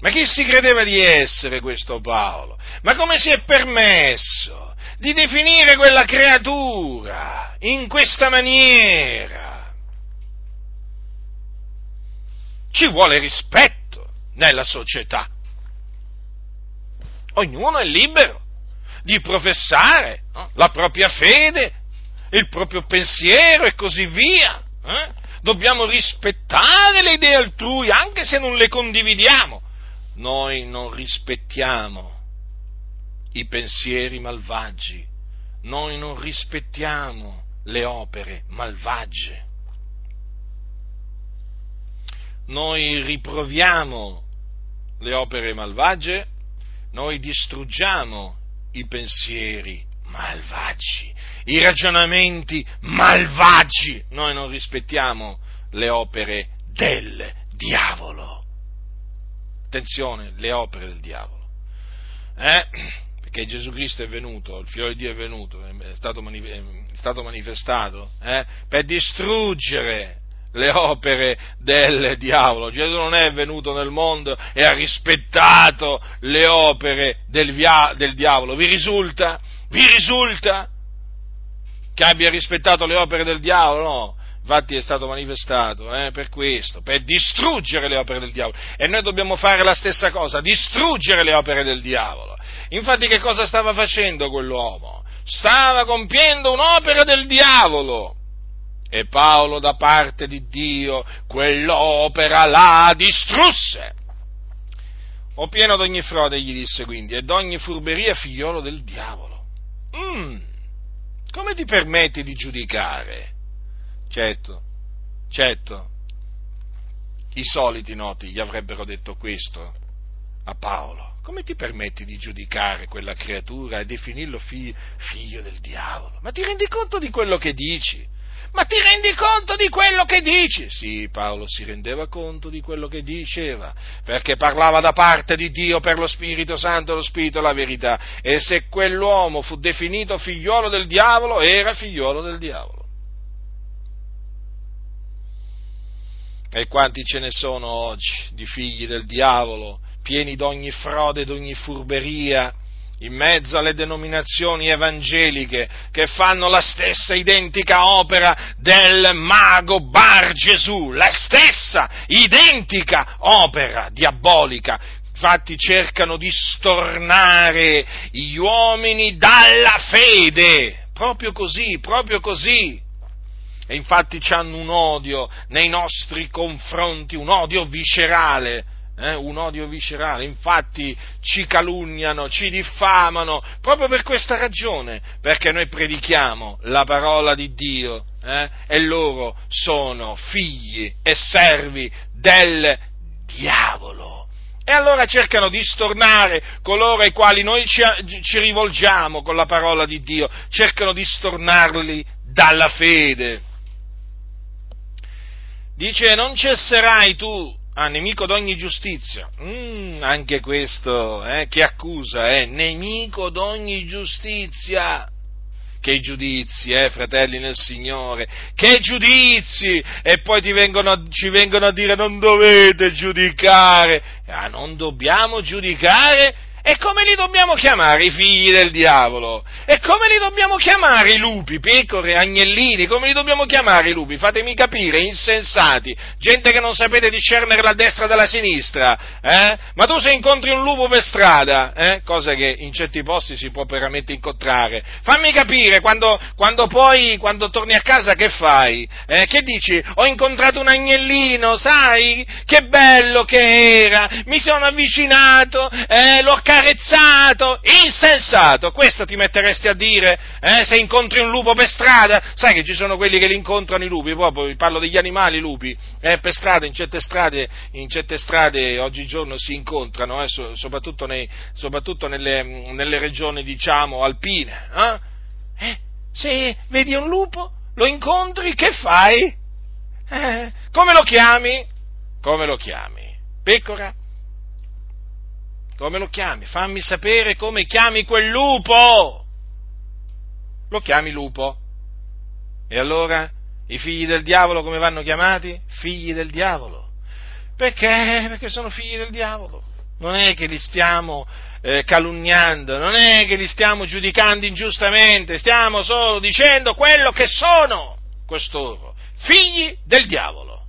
Ma chi si credeva di essere questo Paolo? Ma come si è permesso di definire quella creatura in questa maniera? Ci vuole rispetto nella società. Ognuno è libero di professare no? la propria fede, il proprio pensiero e così via. Eh? Dobbiamo rispettare le idee altrui, anche se non le condividiamo. Noi non rispettiamo i pensieri malvagi, noi non rispettiamo le opere malvagie noi riproviamo le opere malvagie, noi distruggiamo i pensieri malvagi, i ragionamenti malvagi, noi non rispettiamo le opere del diavolo. Attenzione, le opere del diavolo. Eh? Perché Gesù Cristo è venuto, il figlio di Dio è venuto, è stato, manifestato eh? per distruggere le opere del diavolo. Gesù non è venuto nel mondo e ha rispettato le opere del, via, del diavolo. Vi risulta? Vi risulta che abbia rispettato le opere del diavolo? No. Infatti è stato manifestato eh, per questo, per distruggere le opere del diavolo. E noi dobbiamo fare la stessa cosa, distruggere le opere del diavolo. Infatti che cosa stava facendo quell'uomo? Stava compiendo un'opera del diavolo e Paolo da parte di Dio quell'opera la distrusse. O pieno d'ogni frode, gli disse quindi, e d'ogni furberia figliolo del diavolo. Mm, come ti permetti di giudicare? Certo, certo, i soliti noti gli avrebbero detto questo a Paolo. come ti permetti di giudicare quella creatura e definirlo figlio, figlio del diavolo? Ma ti rendi conto di quello che dici? Ma ti rendi conto di quello che dici? Sì, Paolo si rendeva conto di quello che diceva, perché parlava da parte di Dio per lo Spirito Santo, lo Spirito e la verità. E se quell'uomo fu definito figliuolo del diavolo, era figliuolo del diavolo. E quanti ce ne sono oggi di figli del diavolo, pieni d'ogni frode, d'ogni furberia, in mezzo alle denominazioni evangeliche che fanno la stessa identica opera del mago Bar Gesù, la stessa identica opera diabolica. Infatti cercano di stornare gli uomini dalla fede, proprio così, proprio così. E infatti hanno un odio nei nostri confronti, un odio viscerale eh, un odio viscerale, infatti ci calunniano, ci diffamano, proprio per questa ragione, perché noi predichiamo la parola di Dio eh, e loro sono figli e servi del diavolo. E allora cercano di stornare coloro ai quali noi ci, ci rivolgiamo con la parola di Dio, cercano di stornarli dalla fede. Dice, non cesserai tu Ah, nemico d'ogni giustizia. Mm, anche questo, eh, che accusa, è eh, nemico d'ogni giustizia. Che giudizi, eh, fratelli nel Signore, che giudizi! E poi vengono, ci vengono a dire non dovete giudicare. Ah, non dobbiamo giudicare? E come li dobbiamo chiamare i figli del diavolo? E come li dobbiamo chiamare i lupi, pecore, agnellini? Come li dobbiamo chiamare i lupi? Fatemi capire, insensati, gente che non sapete discernere la destra dalla sinistra, eh? Ma tu se incontri un lupo per strada, eh? cosa che in certi posti si può veramente incontrare, fammi capire, quando, quando poi, quando torni a casa che fai? Eh? Che dici? Ho incontrato un agnellino, sai? Che bello che era, mi sono avvicinato, eh, l'ho accarezzato, insensato, questo ti metteresti a dire, eh, se incontri un lupo per strada, sai che ci sono quelli che li incontrano i lupi, proprio parlo degli animali lupi, eh, per strada, in certe strade, in certe strade oggigiorno si incontrano, eh, soprattutto, nei, soprattutto nelle, nelle, regioni, diciamo, alpine, eh? eh? se vedi un lupo, lo incontri, che fai? Eh, come lo chiami? Come lo chiami? Pecora? Come lo chiami? Fammi sapere come chiami quel lupo. Lo chiami lupo. E allora i figli del diavolo come vanno chiamati? Figli del diavolo. Perché? Perché sono figli del diavolo. Non è che li stiamo eh, calunniando, non è che li stiamo giudicando ingiustamente, stiamo solo dicendo quello che sono costoro, figli del diavolo.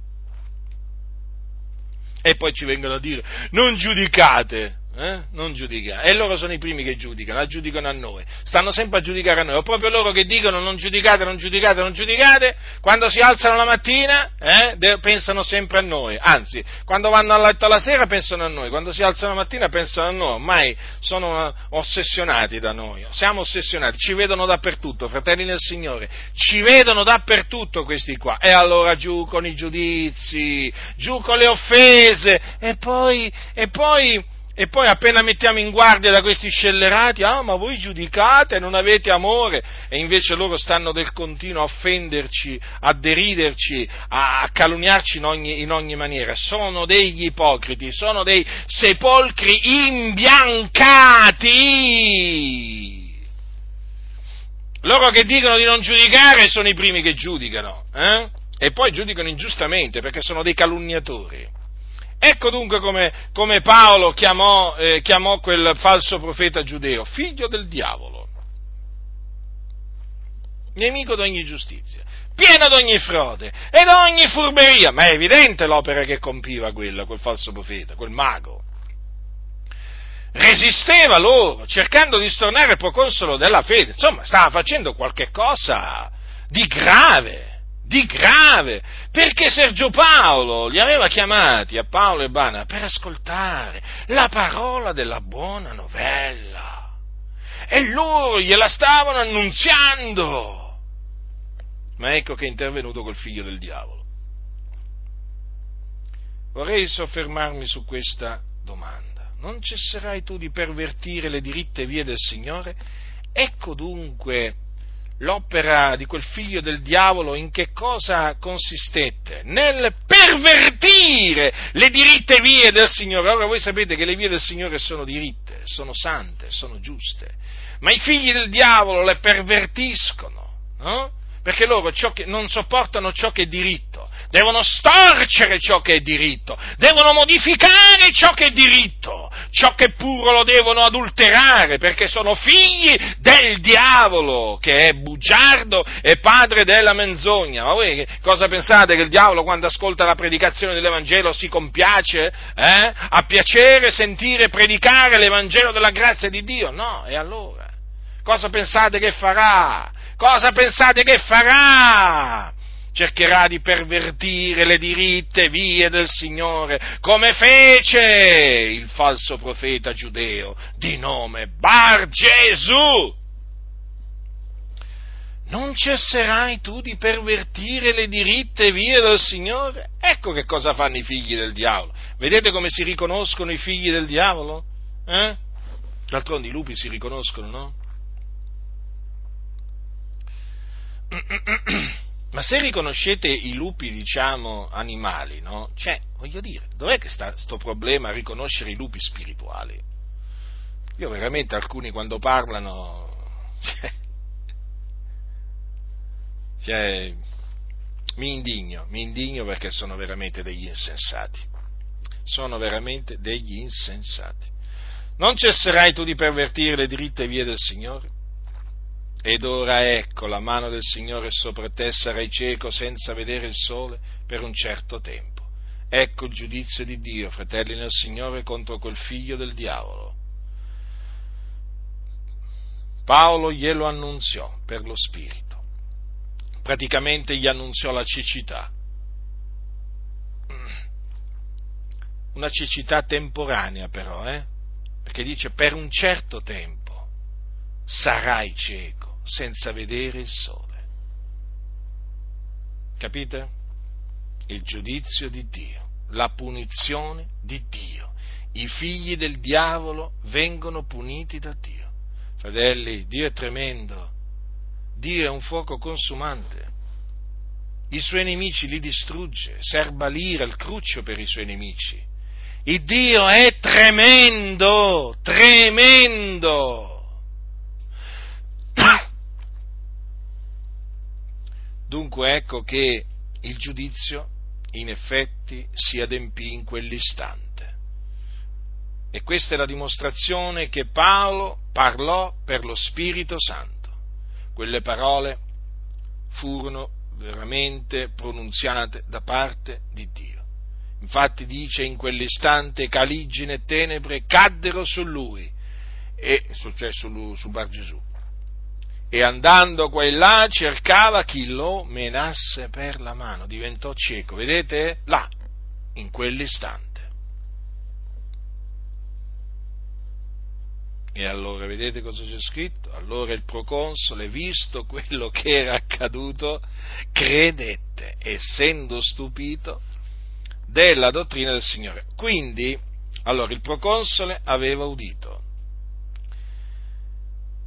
E poi ci vengono a dire, non giudicate, eh? Non giudicare. E loro sono i primi che giudicano, la giudicano a noi. Stanno sempre a giudicare a noi. O proprio loro che dicono non giudicate, non giudicate, non giudicate, quando si alzano la mattina eh, pensano sempre a noi. Anzi, quando vanno a letto la sera pensano a noi, quando si alzano la mattina pensano a noi. Ormai sono ossessionati da noi. Siamo ossessionati, ci vedono dappertutto, fratelli nel Signore. Ci vedono dappertutto questi qua. E allora giù con i giudizi, giù con le offese. E poi, e poi e poi appena mettiamo in guardia da questi scellerati, ah ma voi giudicate, non avete amore, e invece loro stanno del continuo a offenderci, a deriderci, a calunniarci in ogni, in ogni maniera. Sono degli ipocriti, sono dei sepolcri imbiancati. Loro che dicono di non giudicare sono i primi che giudicano, eh? e poi giudicano ingiustamente perché sono dei calunniatori. Ecco dunque come, come Paolo chiamò, eh, chiamò quel falso profeta giudeo, figlio del diavolo, nemico d'ogni giustizia, pieno d'ogni frode e d'ogni furberia. Ma è evidente l'opera che compiva quello, quel falso profeta, quel mago. Resisteva loro, cercando di stornare il proconsolo della fede. Insomma, stava facendo qualche cosa di grave di grave, perché Sergio Paolo li aveva chiamati a Paolo e Bana per ascoltare la parola della buona novella e loro gliela stavano annunziando. Ma ecco che è intervenuto col figlio del diavolo. Vorrei soffermarmi su questa domanda. non cesserai tu di pervertire le diritte vie del Signore? Ecco dunque l'opera di quel figlio del diavolo in che cosa consistette? Nel pervertire le diritte vie del Signore. Ora voi sapete che le vie del Signore sono diritte, sono sante, sono giuste, ma i figli del diavolo le pervertiscono, no? perché loro non sopportano ciò che è diritto, devono storcere ciò che è diritto, devono modificare ciò che è diritto, ciò che è puro lo devono adulterare, perché sono figli del diavolo, che è bugiardo e padre della menzogna. Ma voi cosa pensate che il diavolo quando ascolta la predicazione dell'Evangelo si compiace? Eh? Ha piacere sentire predicare l'Evangelo della grazia di Dio? No, e allora? Cosa pensate che farà? Cosa pensate che farà? Cercherà di pervertire le diritte vie del Signore, come fece il falso profeta giudeo di nome Bar Gesù. Non cesserai tu di pervertire le diritte vie del Signore? Ecco che cosa fanno i figli del diavolo. Vedete come si riconoscono i figli del diavolo? Eh? D'altronde i lupi si riconoscono, no? Ma se riconoscete i lupi, diciamo, animali, no? Cioè, voglio dire, dov'è che sta questo problema a riconoscere i lupi spirituali? Io veramente alcuni quando parlano, cioè, cioè, mi indigno, mi indigno perché sono veramente degli insensati. Sono veramente degli insensati. Non cesserai tu di pervertire le diritte vie del Signore? Ed ora ecco, la mano del Signore sopra te, sarai cieco senza vedere il sole per un certo tempo. Ecco il giudizio di Dio, fratelli nel Signore, contro quel figlio del diavolo. Paolo glielo annunziò per lo Spirito. Praticamente gli annunziò la cecità. Una cecità temporanea però, eh? Perché dice per un certo tempo sarai cieco senza vedere il sole. Capite? Il giudizio di Dio, la punizione di Dio. I figli del diavolo vengono puniti da Dio. Fratelli, Dio è tremendo. Dio è un fuoco consumante. I suoi nemici li distrugge, serba l'ira, il cruccio per i suoi nemici. Il Dio è tremendo, tremendo. Dunque ecco che il giudizio in effetti si adempì in quell'istante. E questa è la dimostrazione che Paolo parlò per lo Spirito Santo. Quelle parole furono veramente pronunziate da parte di Dio. Infatti dice in quell'istante caligine e tenebre caddero su lui, e, cioè su, su Bar Gesù e andando qua e là cercava chi lo menasse per la mano, diventò cieco, vedete? Là, in quell'istante. E allora vedete cosa c'è scritto? Allora il proconsole, visto quello che era accaduto, credette, essendo stupito della dottrina del Signore. Quindi, allora il proconsole aveva udito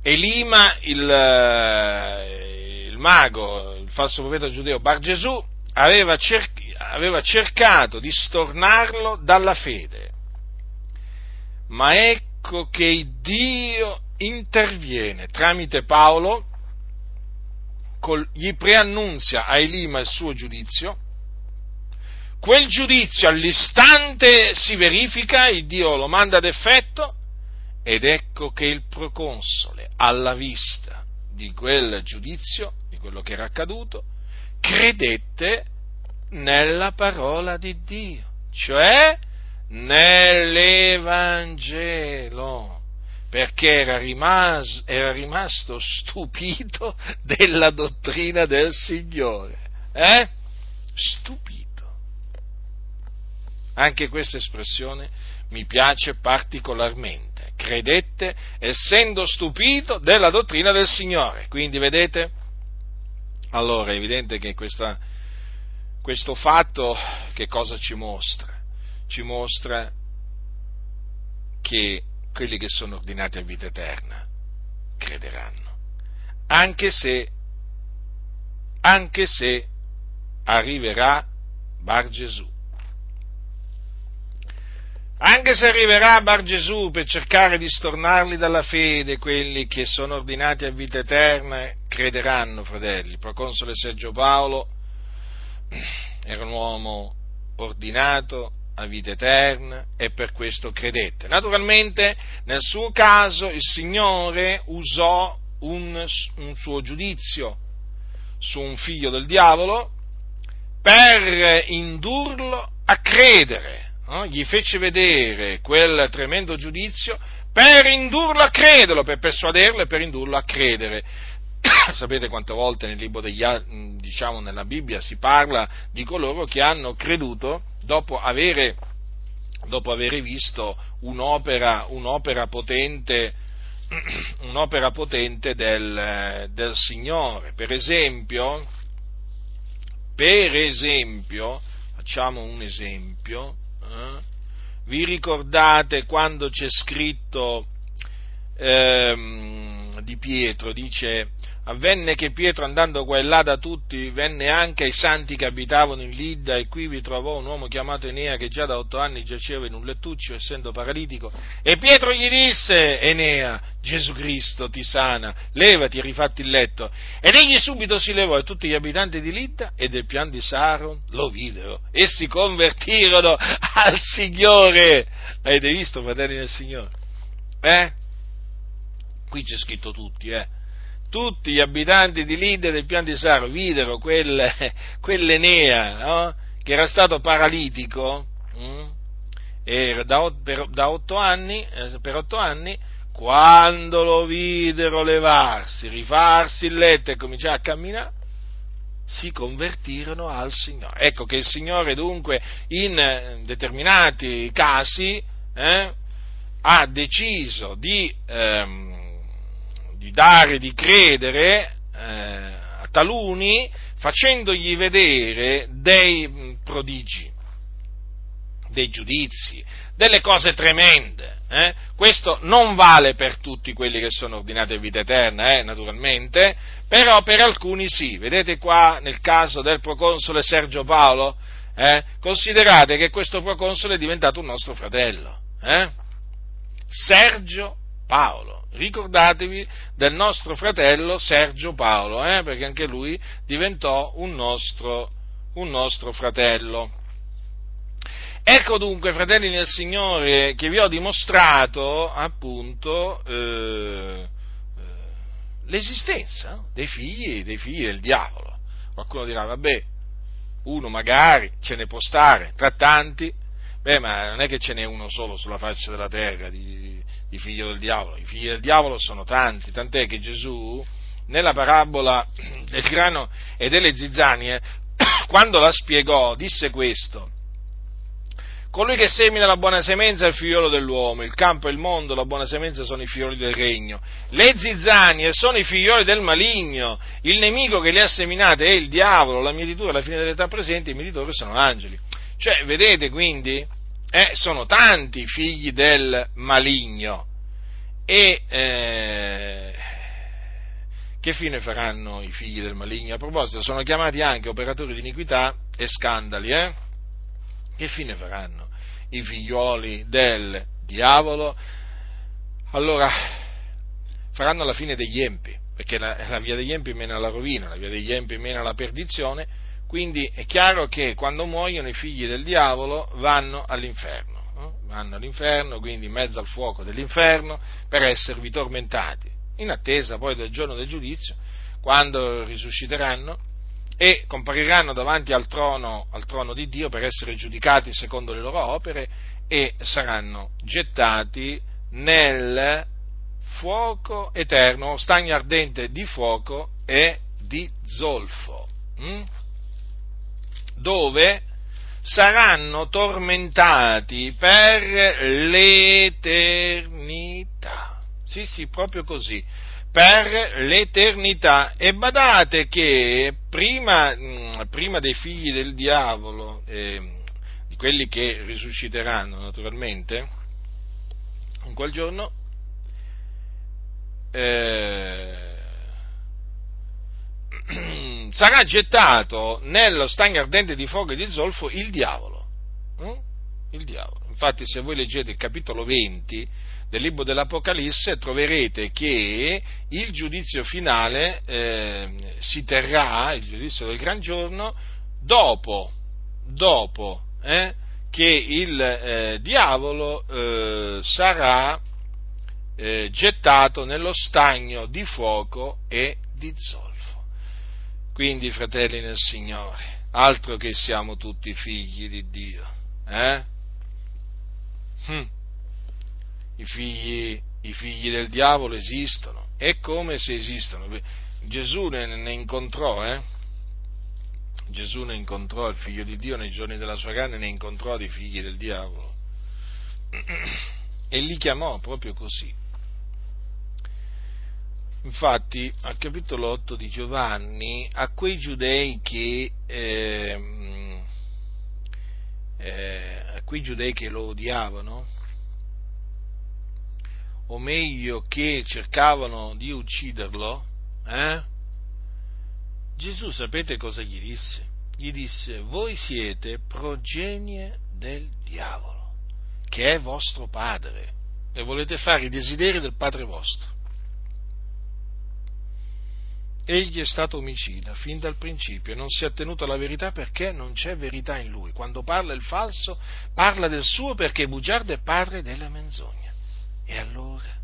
Elima, il, eh, il mago, il falso profeta giudeo Bar Gesù, aveva, cer- aveva cercato di stornarlo dalla fede. Ma ecco che Dio interviene tramite Paolo, col, gli preannunzia a Elima il suo giudizio, quel giudizio all'istante si verifica, il Dio lo manda ad effetto, ed ecco che il proconsole, alla vista di quel giudizio, di quello che era accaduto, credette nella parola di Dio, cioè nell'Evangelo, perché era rimasto, era rimasto stupito della dottrina del Signore. Eh? Stupito. Anche questa espressione mi piace particolarmente credette essendo stupito della dottrina del Signore. Quindi vedete? Allora è evidente che questa, questo fatto che cosa ci mostra? Ci mostra che quelli che sono ordinati a vita eterna crederanno, anche se, anche se arriverà Bar Gesù. Anche se arriverà Bar Gesù per cercare di stornarli dalla fede, quelli che sono ordinati a vita eterna crederanno, fratelli. Il proconsole Sergio Paolo era un uomo ordinato a vita eterna e per questo credette. Naturalmente nel suo caso il Signore usò un, un suo giudizio su un figlio del diavolo per indurlo a credere no? gli fece vedere quel tremendo giudizio per indurlo a crederlo, per persuaderlo e per indurlo a credere. Sapete quante volte nel libro degli diciamo nella Bibbia si parla di coloro che hanno creduto dopo avere, dopo avere visto un'opera, un'opera potente, un'opera potente del, del Signore. Per esempio, per esempio, facciamo un esempio, eh? Vi ricordate quando c'è scritto ehm, di Pietro, dice avvenne che Pietro andando qua e là da tutti venne anche ai santi che abitavano in Lidda e qui vi trovò un uomo chiamato Enea che già da otto anni giaceva in un lettuccio essendo paralitico e Pietro gli disse Enea Gesù Cristo ti sana levati e rifatti il letto ed egli subito si levò e tutti gli abitanti di Lidda e del pian di Saron lo videro e si convertirono al Signore avete visto fratelli del Signore? eh? qui c'è scritto tutti eh tutti gli abitanti di Lide del pian di Saro videro quel, quell'Enea no? che era stato paralitico hm? da, per, da otto anni, eh, per otto anni, quando lo videro levarsi, rifarsi il letto e cominciare a camminare, si convertirono al Signore. Ecco che il Signore dunque in eh, determinati casi eh, ha deciso di ehm, di dare, di credere eh, a taluni facendogli vedere dei prodigi, dei giudizi, delle cose tremende. Eh? Questo non vale per tutti quelli che sono ordinati a vita eterna, eh, naturalmente, però per alcuni sì. Vedete qua nel caso del proconsole Sergio Paolo, eh? considerate che questo proconsole è diventato un nostro fratello. Eh? Sergio Paolo ricordatevi del nostro fratello Sergio Paolo, eh, perché anche lui diventò un nostro, un nostro fratello. Ecco dunque, fratelli nel Signore, che vi ho dimostrato appunto eh, eh, l'esistenza dei figli, dei figli del diavolo. Qualcuno dirà, vabbè, uno magari ce ne può stare, tra tanti, beh, ma non è che ce n'è uno solo sulla faccia della terra di, di figlio del diavolo, i figli del diavolo sono tanti, tant'è che Gesù nella parabola del grano e delle zizzanie, quando la spiegò, disse questo, colui che semina la buona semenza è il figliolo dell'uomo, il campo e il mondo, la buona semenza sono i figlioli del regno, le zizzanie sono i figlioli del maligno, il nemico che le ha seminate è il diavolo, la mietitura alla fine dell'età presente, i mietitori sono angeli. Cioè, vedete quindi, eh, sono tanti i figli del maligno e eh, che fine faranno i figli del maligno? A proposito, sono chiamati anche operatori di iniquità e scandali, eh? Che fine faranno i figlioli del diavolo? Allora, faranno la fine degli empi, perché la, la via degli empi mena alla rovina, la via degli empi mena alla perdizione, quindi è chiaro che quando muoiono i figli del diavolo vanno all'inferno, no? vanno all'inferno, quindi in mezzo al fuoco dell'inferno, per esservi tormentati, in attesa poi del giorno del giudizio, quando risusciteranno e compariranno davanti al trono, al trono di Dio per essere giudicati secondo le loro opere e saranno gettati nel fuoco eterno, stagno ardente di fuoco e di zolfo. Mm? Dove saranno tormentati per l'eternità. Sì, sì, proprio così, per l'eternità. E badate che prima, mm, prima dei figli del diavolo, eh, di quelli che risusciteranno naturalmente, In quel giorno eh, sarà gettato nello stagno ardente di fuoco e di zolfo il diavolo. Mm? Il diavolo. Infatti, se voi leggete il capitolo 20 del libro dell'Apocalisse, troverete che il giudizio finale eh, si terrà, il giudizio del gran giorno, dopo, dopo eh, che il eh, diavolo eh, sarà eh, gettato nello stagno di fuoco e di zolfo. Quindi, fratelli nel Signore, altro che siamo tutti figli di Dio. Eh? Hm. I, figli, I figli del diavolo esistono. È come se esistono. Gesù ne, ne incontrò, eh? Gesù ne incontrò il figlio di Dio nei giorni della sua carne, ne incontrò dei figli del diavolo e li chiamò proprio così. Infatti, al capitolo 8 di Giovanni, a quei giudei che, eh, eh, a quei giudei che lo odiavano, o meglio che cercavano di ucciderlo, eh, Gesù sapete cosa gli disse? Gli disse, voi siete progenie del diavolo, che è vostro padre, e volete fare i desideri del padre vostro. Egli è stato omicida fin dal principio e non si è attenuto alla verità perché non c'è verità in lui. Quando parla il falso, parla del suo perché è bugiardo è padre della menzogna. E allora?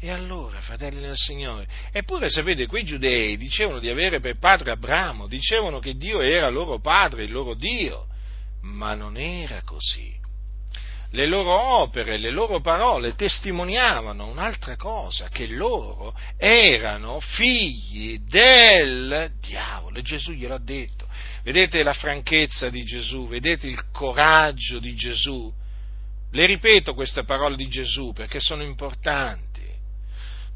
E allora, fratelli del Signore? Eppure sapete, quei giudei dicevano di avere per padre Abramo, dicevano che Dio era loro padre, il loro Dio, ma non era così le loro opere, le loro parole testimoniavano un'altra cosa, che loro erano figli del diavolo. E Gesù gliel'ha detto. Vedete la franchezza di Gesù, vedete il coraggio di Gesù. Le ripeto queste parole di Gesù perché sono importanti.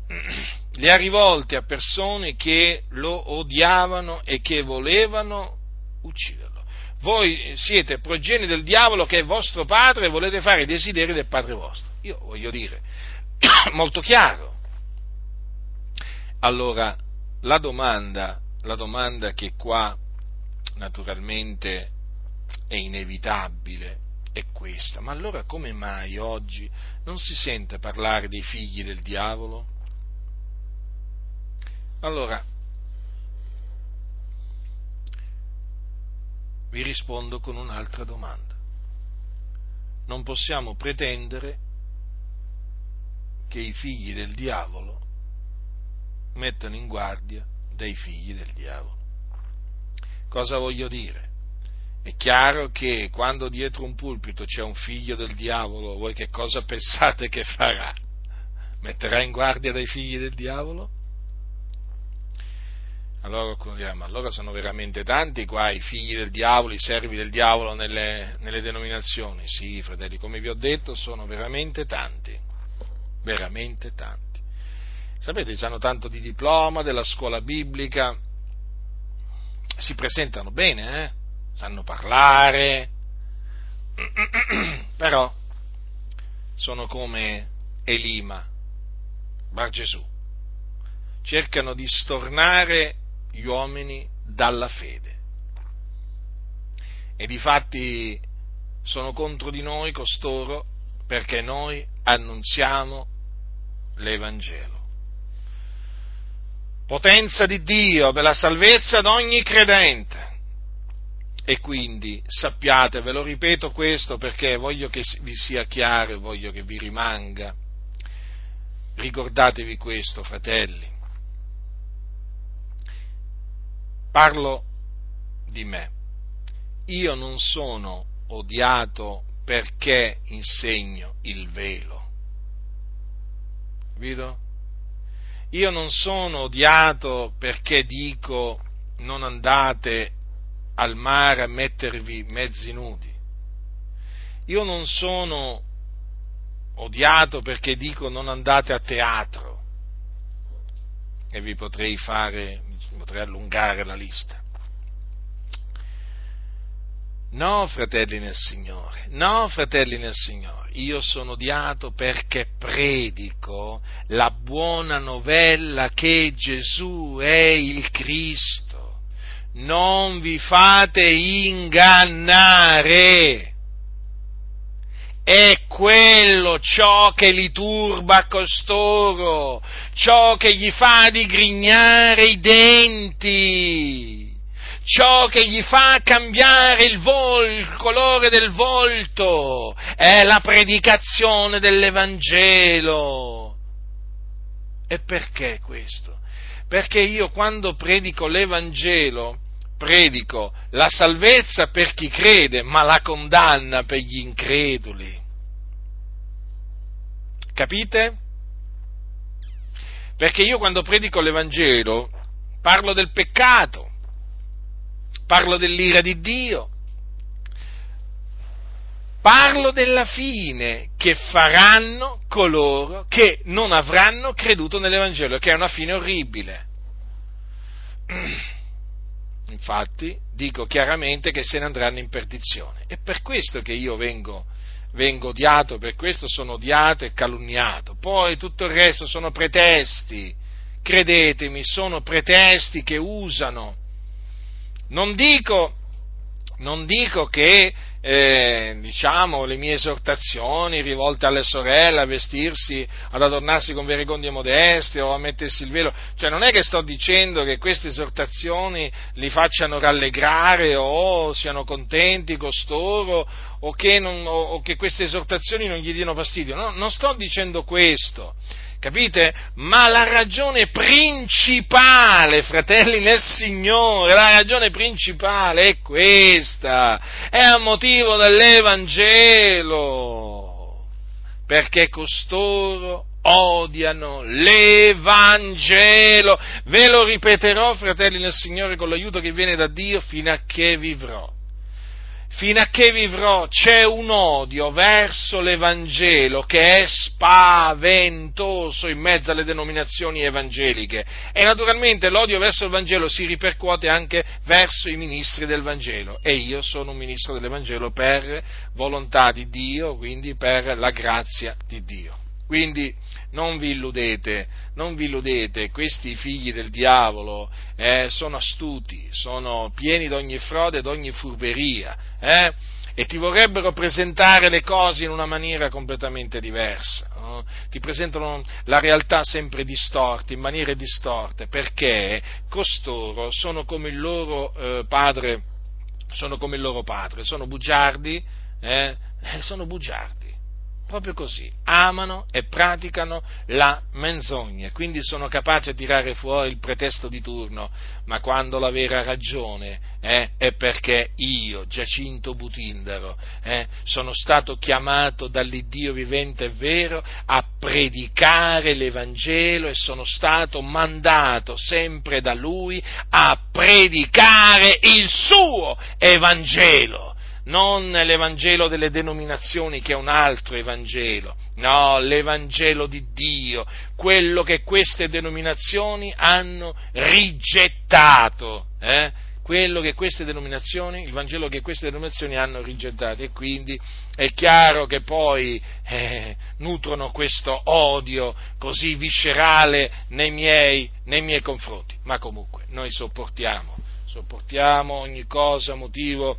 Le ha rivolte a persone che lo odiavano e che volevano ucciderlo voi siete progeni del diavolo che è vostro padre e volete fare i desideri del padre vostro. Io voglio dire, molto chiaro. Allora, la domanda, la domanda che qua naturalmente è inevitabile è questa, ma allora come mai oggi non si sente parlare dei figli del diavolo? Allora, vi rispondo con un'altra domanda. Non possiamo pretendere che i figli del diavolo mettano in guardia dei figli del diavolo. Cosa voglio dire? È chiaro che quando dietro un pulpito c'è un figlio del diavolo, voi che cosa pensate che farà? Metterà in guardia dei figli del diavolo? Allora ma allora sono veramente tanti qua i figli del diavolo, i servi del diavolo nelle, nelle denominazioni? Sì, fratelli, come vi ho detto, sono veramente tanti, veramente tanti. Sapete, hanno tanto di diploma della scuola biblica, si presentano bene, eh? sanno parlare, però sono come Elima, Bar Gesù, cercano di stornare gli uomini dalla fede. E difatti sono contro di noi costoro perché noi annunziamo l'Evangelo. Potenza di Dio per la salvezza di ogni credente. E quindi sappiate, ve lo ripeto questo perché voglio che vi sia chiaro e voglio che vi rimanga. Ricordatevi questo, fratelli Parlo di me. Io non sono odiato perché insegno il velo. Capito? Io non sono odiato perché dico non andate al mare a mettervi mezzi nudi. Io non sono odiato perché dico non andate a teatro e vi potrei fare potrei allungare la lista. No, fratelli nel Signore, no, fratelli nel Signore, io sono odiato perché predico la buona novella che Gesù è il Cristo. Non vi fate ingannare. È quello ciò che li turba costoro, ciò che gli fa digrignare i denti ciò che gli fa cambiare il, vol- il colore del volto, è la predicazione dell'Evangelo. E perché questo? Perché io quando predico l'Evangelo, predico la salvezza per chi crede, ma la condanna per gli increduli. Capite? Perché io quando predico l'Evangelo parlo del peccato, parlo dell'ira di Dio, parlo della fine che faranno coloro che non avranno creduto nell'Evangelo, che è una fine orribile. Infatti dico chiaramente che se ne andranno in perdizione. È per questo che io vengo, vengo odiato, per questo sono odiato e calunniato. Poi tutto il resto sono pretesti, credetemi, sono pretesti che usano non dico, non dico che eh, diciamo, le mie esortazioni rivolte alle sorelle a vestirsi, ad adornarsi con verigonde modeste o a mettersi il velo, cioè non è che sto dicendo che queste esortazioni li facciano rallegrare o siano contenti costoro o che, non, o, o che queste esortazioni non gli diano fastidio, no, non sto dicendo questo Capite? Ma la ragione principale, fratelli nel Signore, la ragione principale è questa, è a motivo dell'Evangelo, perché costoro odiano l'Evangelo. Ve lo ripeterò, fratelli nel Signore, con l'aiuto che viene da Dio, fino a che vivrò fino a che vivrò, c'è un odio verso l'Evangelo che è spaventoso in mezzo alle denominazioni evangeliche e naturalmente l'odio verso il Vangelo si ripercuote anche verso i ministri del Vangelo e io sono un ministro dell'Evangelo per volontà di Dio, quindi per la grazia di Dio. Quindi non vi illudete, non vi illudete, questi figli del diavolo eh, sono astuti, sono pieni di ogni frode di ogni furberia, eh? e ti vorrebbero presentare le cose in una maniera completamente diversa, no? ti presentano la realtà sempre distorta, in maniere distorte, perché costoro sono come il loro eh, padre, sono come il loro padre, sono bugiardi, eh sono bugiardi proprio così, amano e praticano la menzogna, quindi sono capaci a tirare fuori il pretesto di turno, ma quando la vera ragione eh, è perché io, Giacinto Butindaro, eh, sono stato chiamato dall'Iddio vivente e vero a predicare l'Evangelo e sono stato mandato sempre da Lui a predicare il suo Evangelo non l'Evangelo delle denominazioni che è un altro Evangelo, no, l'Evangelo di Dio, quello che queste denominazioni hanno rigettato, eh? quello che queste denominazioni, il Vangelo che queste denominazioni hanno rigettato. E quindi è chiaro che poi eh, nutrono questo odio così viscerale nei miei, nei miei confronti, ma comunque noi sopportiamo, sopportiamo ogni cosa, motivo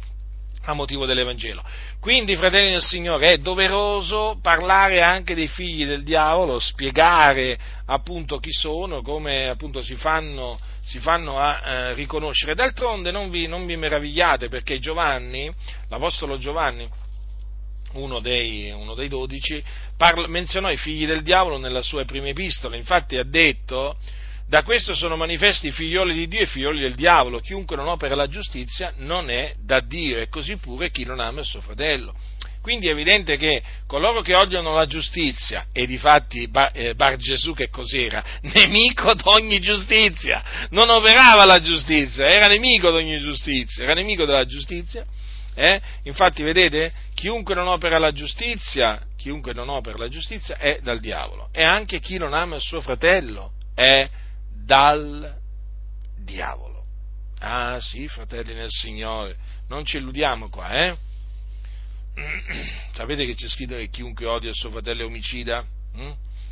a motivo dell'Evangelo. Quindi, fratelli del Signore, è doveroso parlare anche dei figli del diavolo, spiegare appunto chi sono, come appunto si fanno, si fanno a eh, riconoscere. D'altronde non vi, non vi meravigliate perché Giovanni, l'Apostolo Giovanni, uno dei, uno dei dodici, parla, menzionò i figli del diavolo nella sua prima epistola, infatti ha detto da questo sono manifesti i figlioli di Dio e i figlioli del diavolo. Chiunque non opera la giustizia non è da Dio e così pure chi non ama il suo fratello. Quindi è evidente che coloro che odiano la giustizia, e difatti Bar, eh, Bar Gesù che cos'era? Nemico d'ogni giustizia, non operava la giustizia, era nemico d'ogni giustizia, era nemico della giustizia. Eh? Infatti, vedete, chiunque non opera la giustizia, chiunque non opera la giustizia è dal diavolo. E anche chi non ama il suo fratello è dal diavolo. Ah sì, fratelli nel Signore, non ci illudiamo qua, eh? Sapete che c'è scritto che chiunque odia il suo fratello è omicida? Mm?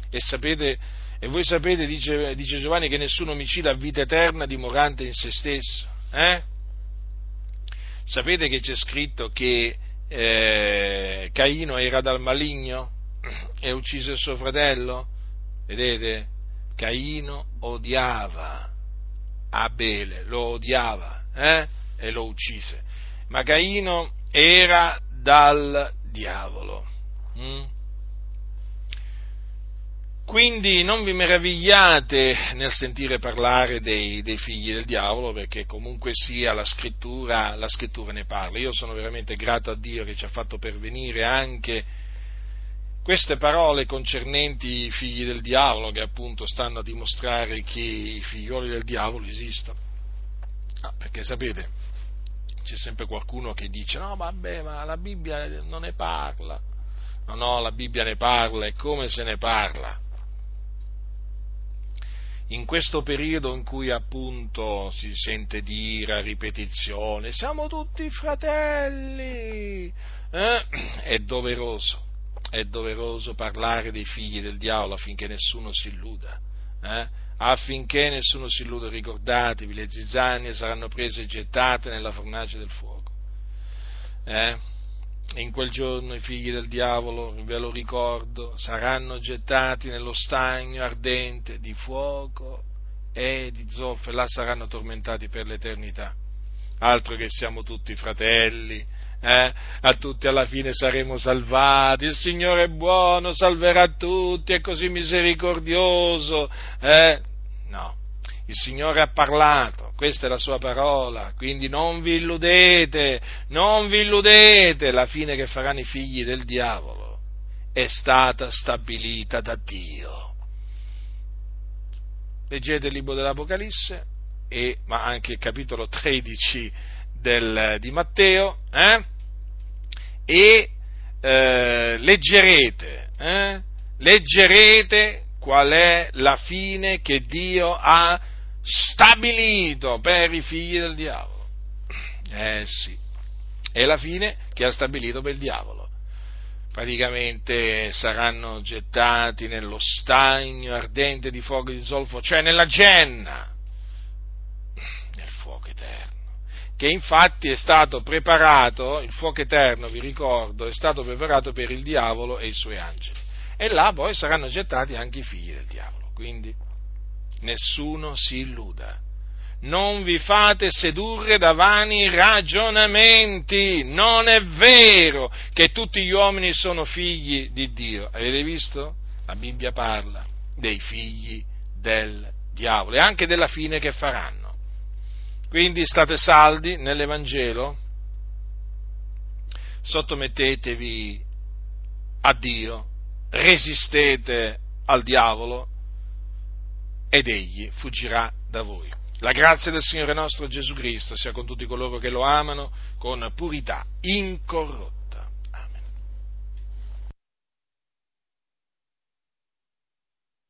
E, sapete, e, voi sapete, dice, dice, Giovanni, che nessun omicida ha vita eterna dimorante in se stesso? Eh? Sapete che c'è scritto che eh, Caino era dal maligno e uccise il suo fratello? Vedete? Caino odiava Abele, lo odiava eh? e lo uccise. Ma Caino era dal diavolo. Mm? Quindi non vi meravigliate nel sentire parlare dei, dei, figli del diavolo, perché comunque sia la scrittura, la scrittura ne parla. Io sono veramente grato a Dio che ci ha fatto pervenire anche queste parole concernenti i figli del diavolo, che appunto stanno a dimostrare che i figlioli del diavolo esistono. Ah, perché sapete, c'è sempre qualcuno che dice no vabbè ma la Bibbia non ne parla. No, no, la Bibbia ne parla e come se ne parla in questo periodo in cui appunto si sente dire a ripetizione siamo tutti fratelli, eh? è doveroso, è doveroso parlare dei figli del diavolo affinché nessuno si illuda. Eh? Affinché nessuno si illuda, ricordatevi, le zizzanie saranno prese e gettate nella fornace del fuoco. Eh? in quel giorno i figli del diavolo, ve lo ricordo, saranno gettati nello stagno ardente di fuoco e di zolfo e là saranno tormentati per l'eternità. Altro che siamo tutti fratelli, eh? a tutti alla fine saremo salvati, il Signore è buono, salverà tutti, è così misericordioso. Eh? No, il Signore ha parlato, questa è la sua parola, quindi non vi illudete, non vi illudete, la fine che faranno i figli del diavolo è stata stabilita da Dio. Leggete il libro dell'Apocalisse, e, ma anche il capitolo 13 del, di Matteo, eh? e eh, leggerete, eh? leggerete qual è la fine che Dio ha stabilito per i figli del diavolo. Eh sì, è la fine che ha stabilito per il diavolo. Praticamente saranno gettati nello stagno ardente di fuoco di zolfo, cioè nella genna, nel fuoco eterno, che infatti è stato preparato, il fuoco eterno, vi ricordo, è stato preparato per il diavolo e i suoi angeli. E là poi saranno gettati anche i figli del diavolo. Quindi nessuno si illuda. Non vi fate sedurre da vani ragionamenti, non è vero che tutti gli uomini sono figli di Dio. Avete visto? La Bibbia parla dei figli del diavolo e anche della fine che faranno. Quindi state saldi nell'Evangelo, sottomettetevi a Dio, resistete al diavolo ed egli fuggirà da voi. La grazia del Signore nostro Gesù Cristo sia con tutti coloro che lo amano con purità incorrotta.